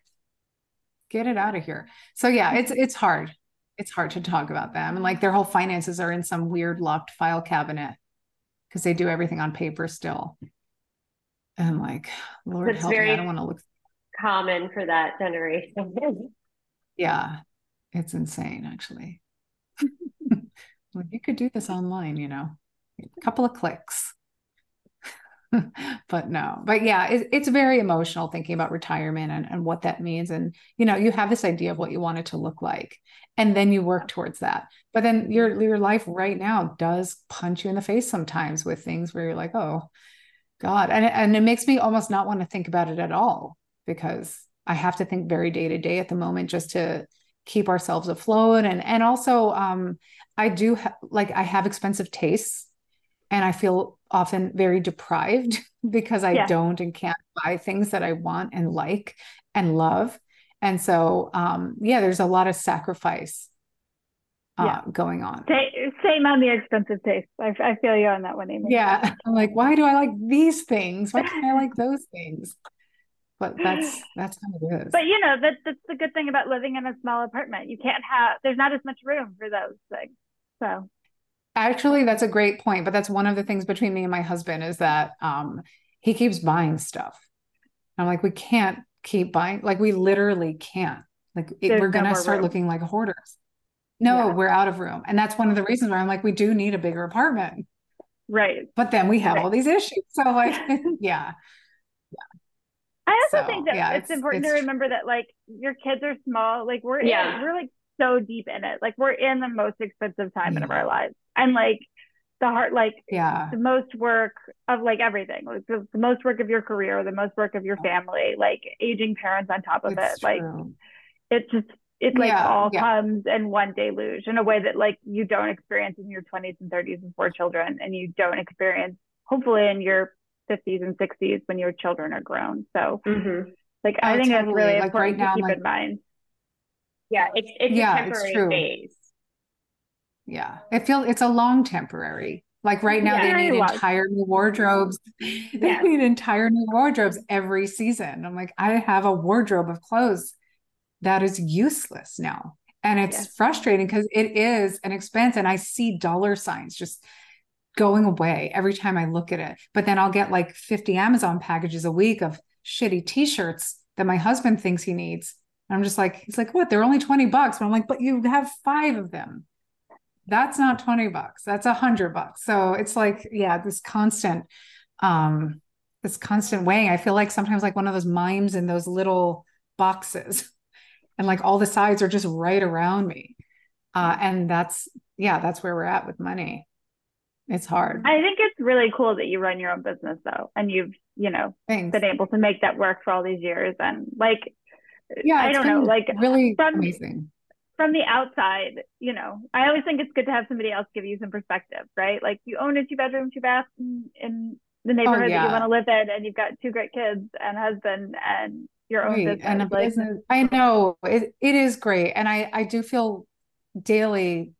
get it out of here. So yeah, it's it's hard. It's hard to talk about them. And like their whole finances are in some weird locked file cabinet because they do everything on paper still. And like, Lord it's help me, I don't want to look common for that generation. yeah. It's insane actually. well, you could do this online, you know. A couple of clicks. but no but yeah it, it's very emotional thinking about retirement and, and what that means. And you know you have this idea of what you want it to look like and then you work towards that. But then your your life right now does punch you in the face sometimes with things where you're like oh god. And, and it makes me almost not want to think about it at all because i have to think very day to day at the moment just to keep ourselves afloat. And and also um i do ha- like i have expensive tastes and I feel often very deprived because I yeah. don't and can't buy things that I want and like and love. And so, um, yeah, there's a lot of sacrifice uh, yeah. going on. Same on the expensive taste. I, I feel you on that one, Amy. Yeah. I'm like, why do I like these things? Why can't I like those things? But that's that's how it is. But you know, that that's the good thing about living in a small apartment. You can't have there's not as much room for those things. So Actually, that's a great point. But that's one of the things between me and my husband is that um, he keeps buying stuff. I'm like, we can't keep buying. Like, we literally can't. Like, it, we're going to start room. looking like hoarders. No, yeah. we're out of room. And that's one of the reasons why I'm like, we do need a bigger apartment. Right. But then we have right. all these issues. So, like, yeah. I also so, think that yeah, it's, it's important it's, to remember that like your kids are small. Like we're yeah. In, we're like so deep in it. Like we're in the most expensive time yeah. of our lives. And like the heart like yeah the most work of like everything like the, the most work of your career the most work of your family like aging parents on top of it's it true. like it just it like yeah, all yeah. comes in one deluge in a way that like you don't experience in your 20s and 30s and four children and you don't experience hopefully in your 50s and 60s when your children are grown so mm-hmm. like oh, i think totally. it's really like important right now, to keep like, in mind yeah it's it's yeah, a temporary it's true. phase yeah it feels it's a long temporary like right now yeah, they need entire new wardrobes they yeah. need entire new wardrobes every season i'm like i have a wardrobe of clothes that is useless now. And it's yes. frustrating because it is an expense. And I see dollar signs just going away every time I look at it. But then I'll get like 50 Amazon packages a week of shitty t shirts that my husband thinks he needs. And I'm just like, he's like, what? They're only 20 bucks. But I'm like, but you have five of them. That's not 20 bucks. That's a hundred bucks. So it's like, yeah, this constant, um, this constant weighing. I feel like sometimes like one of those mimes in those little boxes and like all the sides are just right around me uh, and that's yeah that's where we're at with money it's hard i think it's really cool that you run your own business though and you've you know Thanks. been able to make that work for all these years and like yeah i don't know like really amazing from the outside you know i always think it's good to have somebody else give you some perspective right like you own a two bedroom two bath in, in the oh, neighborhood oh, yeah. that you want to live in and you've got two great kids and husband and your own right. business. And like, business. I know it, it is great. And I, I do feel daily.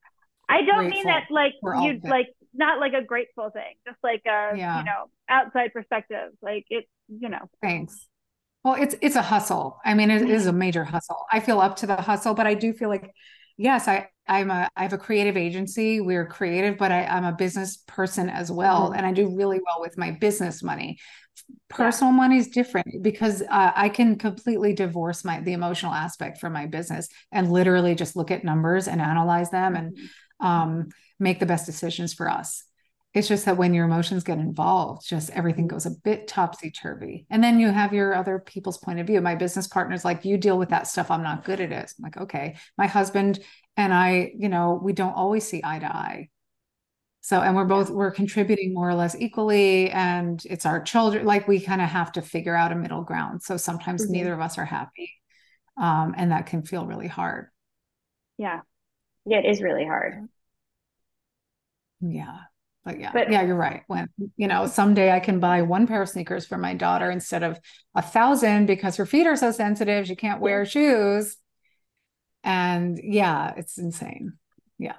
I don't mean that like you like not like a grateful thing, just like a, yeah. you know, outside perspective. Like it, you know. Thanks. Well, it's it's a hustle. I mean, it is a major hustle. I feel up to the hustle, but I do feel like, yes, I I'm a I have a creative agency. We're creative, but I, I'm a business person as well, mm-hmm. and I do really well with my business money personal yeah. money is different because uh, i can completely divorce my the emotional aspect from my business and literally just look at numbers and analyze them and mm-hmm. um, make the best decisions for us it's just that when your emotions get involved just everything goes a bit topsy-turvy and then you have your other people's point of view my business partners like you deal with that stuff i'm not good at it i'm like okay my husband and i you know we don't always see eye to eye so, and we're both, we're contributing more or less equally, and it's our children. Like we kind of have to figure out a middle ground. So sometimes mm-hmm. neither of us are happy. Um, and that can feel really hard. Yeah. Yeah, it is really hard. Yeah. But yeah, but, yeah, you're right. When you know, someday I can buy one pair of sneakers for my daughter instead of a thousand because her feet are so sensitive, she can't wear shoes. And yeah, it's insane. Yeah.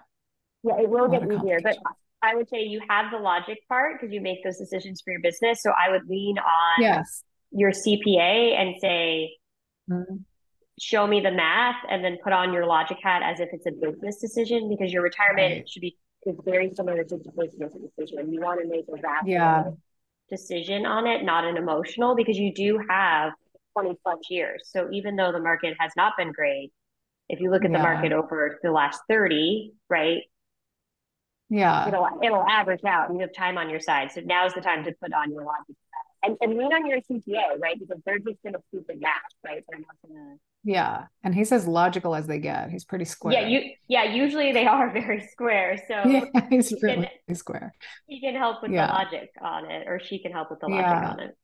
Yeah, it will get easier. But I would say you have the logic part because you make those decisions for your business. So I would lean on yes. your CPA and say, mm-hmm. show me the math and then put on your logic hat as if it's a business decision because your retirement right. should be is very similar to the business decision. You want to make a rational yeah. decision on it, not an emotional, because you do have 20 plus years. So even though the market has not been great, if you look at yeah. the market over the last 30, right, yeah it'll it'll average out and you have time on your side so now's the time to put on your logic and, and lean on your cpa right because they're just going to stupid math right they're not going to yeah and he's as logical as they get he's pretty square yeah you yeah usually they are very square so yeah he's really can, square he can help with yeah. the logic on it or she can help with the logic yeah. on it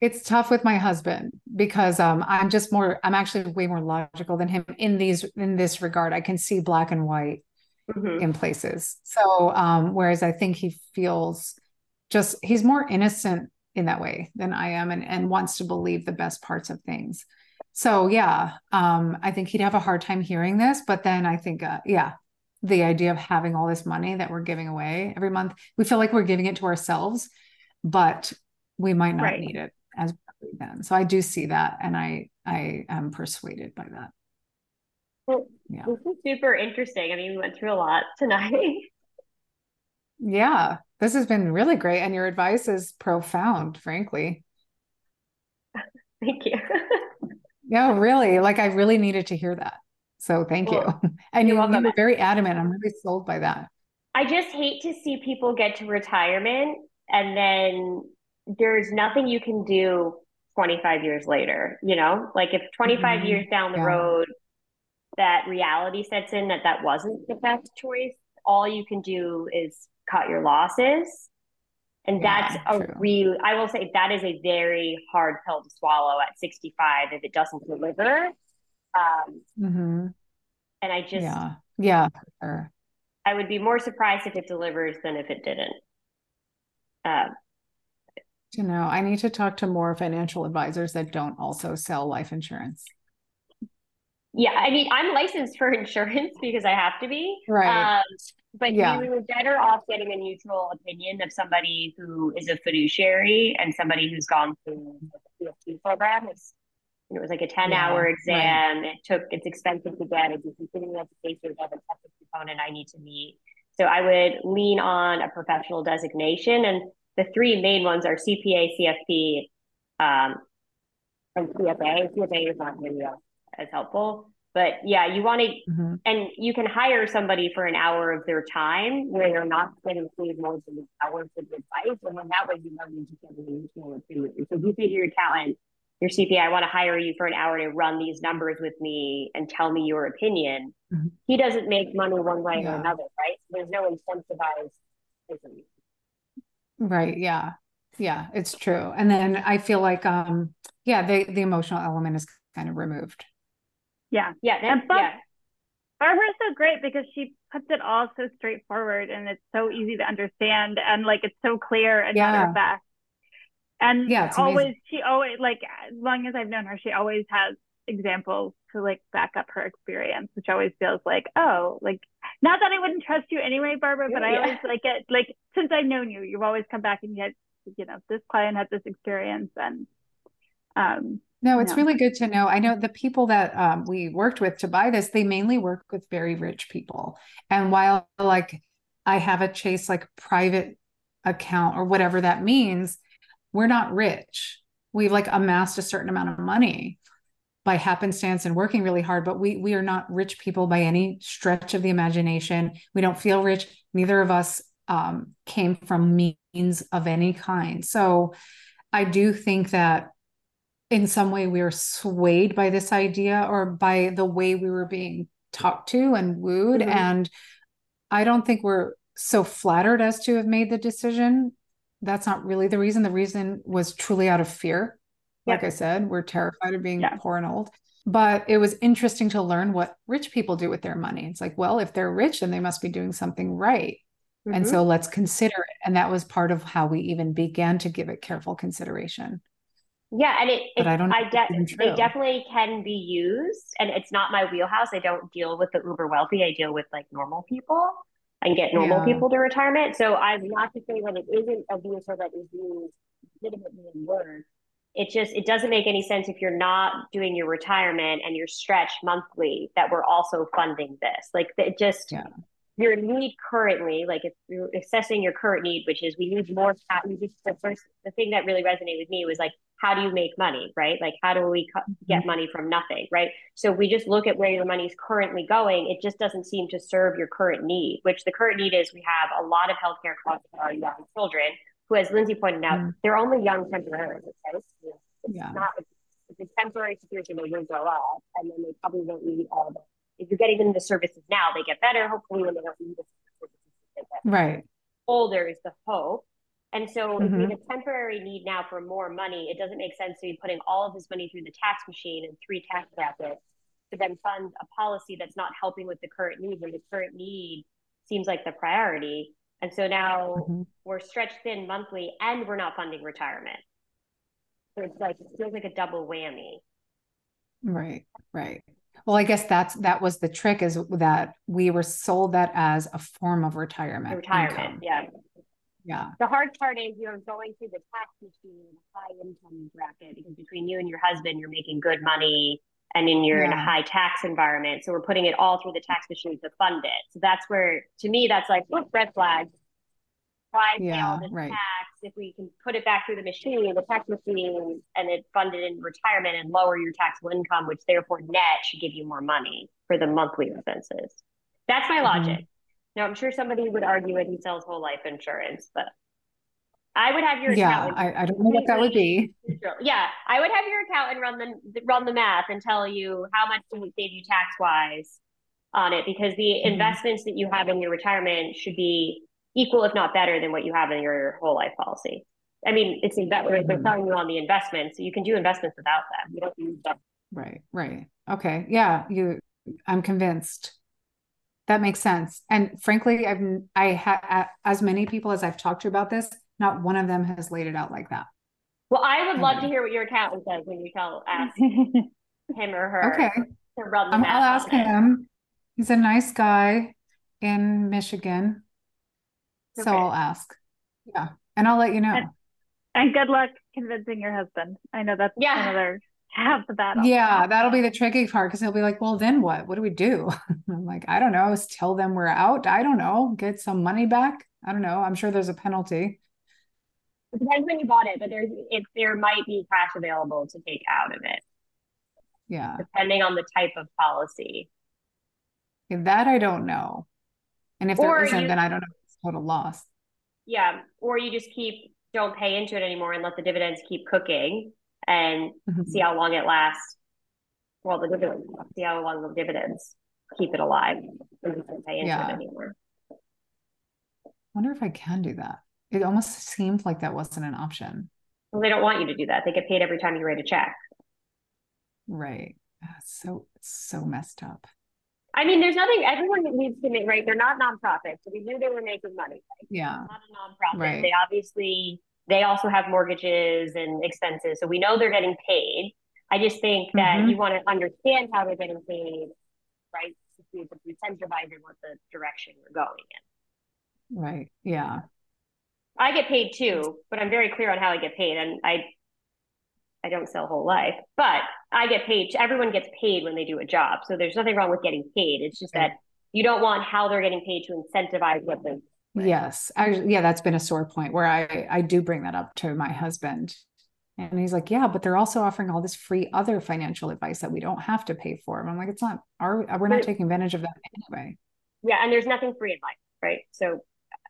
it's tough with my husband because um, i'm just more i'm actually way more logical than him in these in this regard i can see black and white mm-hmm. in places. So, um, whereas I think he feels just, he's more innocent in that way than I am and, and wants to believe the best parts of things. So, yeah, um, I think he'd have a hard time hearing this. But then I think, uh, yeah, the idea of having all this money that we're giving away every month, we feel like we're giving it to ourselves, but we might not right. need it as then. So I do see that, and I I am persuaded by that. Well, yeah. This is super interesting. I mean, we went through a lot tonight. yeah, this has been really great. And your advice is profound, frankly. Thank you. No, really. Like, I really needed to hear that. So thank you. And you, you were very adamant. I'm really sold by that. I just hate to see people get to retirement and then there's nothing you can do 25 years later, you know? Like if 25 mm-hmm. years down the yeah. road that reality sets in that that wasn't the best choice, all you can do is cut your losses. And that's yeah, a real, I will say that is a very hard pill to swallow at 65 if it doesn't deliver. Um, mm-hmm. And I just, yeah, yeah, sure. I would be more surprised if it delivers than if it didn't. Um, you know, I need to talk to more financial advisors that don't also sell life insurance. Yeah, I mean, I'm licensed for insurance because I have to be. Right. Um, but yeah. you're better off getting a neutral opinion of somebody who is a fiduciary and somebody who's gone through the CFP program. It's, it was like a 10 yeah, hour exam. Right. It took, it's expensive to get. It's a continuing education, have a technical component I need to meet. So I would lean on a professional designation. And the three main ones are CPA, CFP, um, and CFA. CFA is not really as helpful. But yeah, you want to, mm-hmm. and you can hire somebody for an hour of their time where they're not getting paid more than the hours of advice. And then that way you know you just get a mutual opinion. So if you say to your talent, your CPA, I want to hire you for an hour to run these numbers with me and tell me your opinion. Mm-hmm. He doesn't make money one way yeah. or another, right? There's no incentivized. Right. Yeah. Yeah, it's true. And then I feel like, um, yeah, the the emotional element is kind of removed. Yeah. Yeah. And but yeah. Barbara's so great because she puts it all so straightforward and it's so easy to understand and like it's so clear and yeah. matter fact. And yeah, always she always like as long as I've known her, she always has examples to like back up her experience, which always feels like, oh, like not that I wouldn't trust you anyway, Barbara, but I always like it like since I've known you, you've always come back and yet, you know, this client had this experience and um no, it's really good to know. I know the people that um, we worked with to buy this, they mainly work with very rich people. And while like I have a Chase like private account or whatever that means, we're not rich. We've like amassed a certain amount of money by happenstance and working really hard, but we we are not rich people by any stretch of the imagination. We don't feel rich. Neither of us um, came from means of any kind. So I do think that in some way we were swayed by this idea or by the way we were being talked to and wooed. Mm-hmm. And I don't think we're so flattered as to have made the decision. That's not really the reason. The reason was truly out of fear. Like I said, we're terrified of being yeah. poor and old. But it was interesting to learn what rich people do with their money. It's like, well, if they're rich, then they must be doing something right. Mm-hmm. And so let's consider it. And that was part of how we even began to give it careful consideration. Yeah, and it, it I don't I de- it definitely can be used, and it's not my wheelhouse. I don't deal with the uber wealthy. I deal with like normal people and get normal yeah. people to retirement. So I'm not to say that it isn't a vehicle that is used legitimately in work. It just it doesn't make any sense if you're not doing your retirement and you're stretched monthly that we're also funding this. Like it just yeah your need currently, like if you're assessing your current need, which is we need more capital. The first, the thing that really resonated with me was like, how do you make money, right? Like, how do we get mm-hmm. money from nothing, right? So we just look at where your money is currently going. It just doesn't seem to serve your current need, which the current need is we have a lot of healthcare costs for our young children, who, as Lindsey pointed out, mm. they're only young temporarily. Okay? It's yeah. not it's a temporary situation. They will grow up, and then they probably won't need all the if you're getting the services now, they get better. Hopefully, when they don't need the services, they get right. older is the hope. And so, mm-hmm. if we have a temporary need now for more money, it doesn't make sense to be putting all of this money through the tax machine and three tax brackets to then fund a policy that's not helping with the current need when the current need seems like the priority. And so now mm-hmm. we're stretched thin monthly and we're not funding retirement. So it's like, it feels like a double whammy. Right, right. Well, I guess that's that was the trick is that we were sold that as a form of retirement. Retirement, income. yeah. Yeah. The hard part is you're going through the tax machine, high income bracket, because between you and your husband, you're making good money and then you're yeah. in a high tax environment. So we're putting it all through the tax machine to fund it. So that's where, to me, that's like, look, red flags. Why yeah, pay all right. tax if we can put it back through the machine, the tax machine, and it funded in retirement and lower your taxable income, which therefore net should give you more money for the monthly expenses. That's my mm-hmm. logic. Now, I'm sure somebody would argue it he sells whole life insurance, but I would have your yeah. I, I don't know what that would be. Yeah, I would have your accountant run the run the math and tell you how much can we save you tax wise on it because the mm-hmm. investments that you have in your retirement should be equal, if not better, than what you have in your whole life policy. I mean, it's. Mm-hmm. They're telling you on the investments, so you can do investments without them. You don't need them. Right, right. Okay. Yeah, you I'm convinced. That makes sense. And frankly, I've I had as many people as I've talked to about this, not one of them has laid it out like that. Well, I would love to hear what your accountant says when you tell ask him or her. Okay. To run the um, I'll ask him. He's a nice guy in Michigan. Okay. So I'll ask. Yeah. And I'll let you know. And, and good luck convincing your husband. I know that's yeah. another half the battle. Yeah, that'll be the tricky part because he'll be like, well, then what? What do we do? I'm like, I don't know. Tell them we're out. I don't know. Get some money back. I don't know. I'm sure there's a penalty. It depends when you bought it, but there's if there might be cash available to take out of it. Yeah. Depending on the type of policy. that I don't know. And if or there isn't, you, then I don't know it's total loss. Yeah. Or you just keep don't pay into it anymore and let the dividends keep cooking and mm-hmm. see how long it lasts. Well, the dividends, see how long the dividends keep it alive and don't pay into yeah. it anymore. I wonder if I can do that. It almost seemed like that wasn't an option. Well, they don't want you to do that. They get paid every time you write a check. Right. so so messed up. I mean, there's nothing. Everyone needs to make right. They're not nonprofits, so we knew they were making money. Right? Yeah, not a nonprofit. Right. They obviously they also have mortgages and expenses, so we know they're getting paid. I just think that mm-hmm. you want to understand how they're getting paid, right? To incentivize and what the direction you're going in. Right. Yeah. I get paid too, but I'm very clear on how I get paid, and I I don't sell whole life, but I get paid. Everyone gets paid when they do a job. So there's nothing wrong with getting paid. It's just that you don't want how they're getting paid to incentivize what they're Yes. Actually, yeah, that's been a sore point where I I do bring that up to my husband. And he's like, yeah, but they're also offering all this free other financial advice that we don't have to pay for. And I'm like, it's not our we're not taking advantage of that anyway. Yeah, and there's nothing free in life, right? So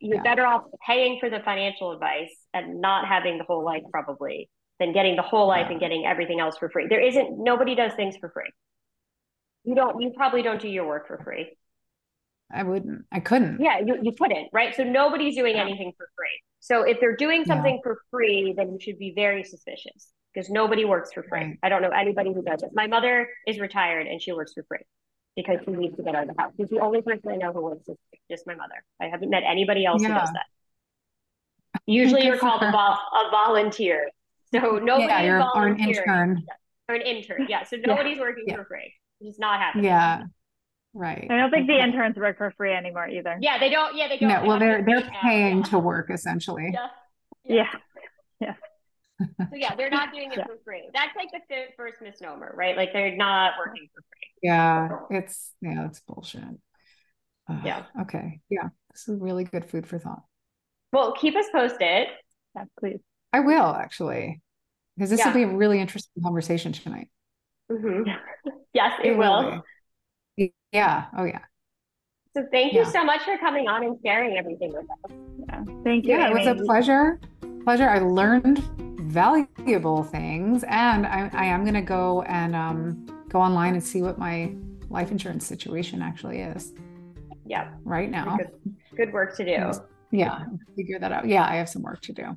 you're yeah. better off paying for the financial advice and not having the whole life probably than getting the whole life and getting everything else for free. There isn't nobody does things for free. You don't you probably don't do your work for free. I wouldn't. I couldn't. Yeah, you, you couldn't, right? So nobody's doing yeah. anything for free. So if they're doing something yeah. for free, then you should be very suspicious because nobody works for free. Right. I don't know anybody who does it. My mother is retired and she works for free because she needs to get out of the house. She's the only person I know who works. Is just my mother. I haven't met anybody else yeah. who does that. Usually, you're called a, vol- a volunteer. So nobody yeah, you're, or an intern. Or an intern. Yeah. So nobody's yeah. working yeah. for free. It's not happening. Yeah. Right. I don't think the interns work for free anymore either. Yeah, they don't. Yeah, they don't. No, well, they're they're paying to work essentially. Yeah. Yeah. so yeah, they're not doing it for free. That's like the first misnomer, right? Like they're not working for free. Yeah, it's yeah, it's bullshit. Uh, yeah. Okay. Yeah, this is really good food for thought. Well, keep us posted. Yeah, please. I will actually, because this yeah. will be a really interesting conversation tonight. Mm-hmm. Yes, it, it will. will yeah. Oh, yeah. So thank you yeah. so much for coming on and sharing everything with us. Yeah. Thank you. Yeah, Amy. it was a pleasure. Pleasure. I learned valuable things, and I, I am going to go and um, go online and see what my life insurance situation actually is. Yeah. Right now. Good, good work to do. Yeah. Figure that out. Yeah, I have some work to do.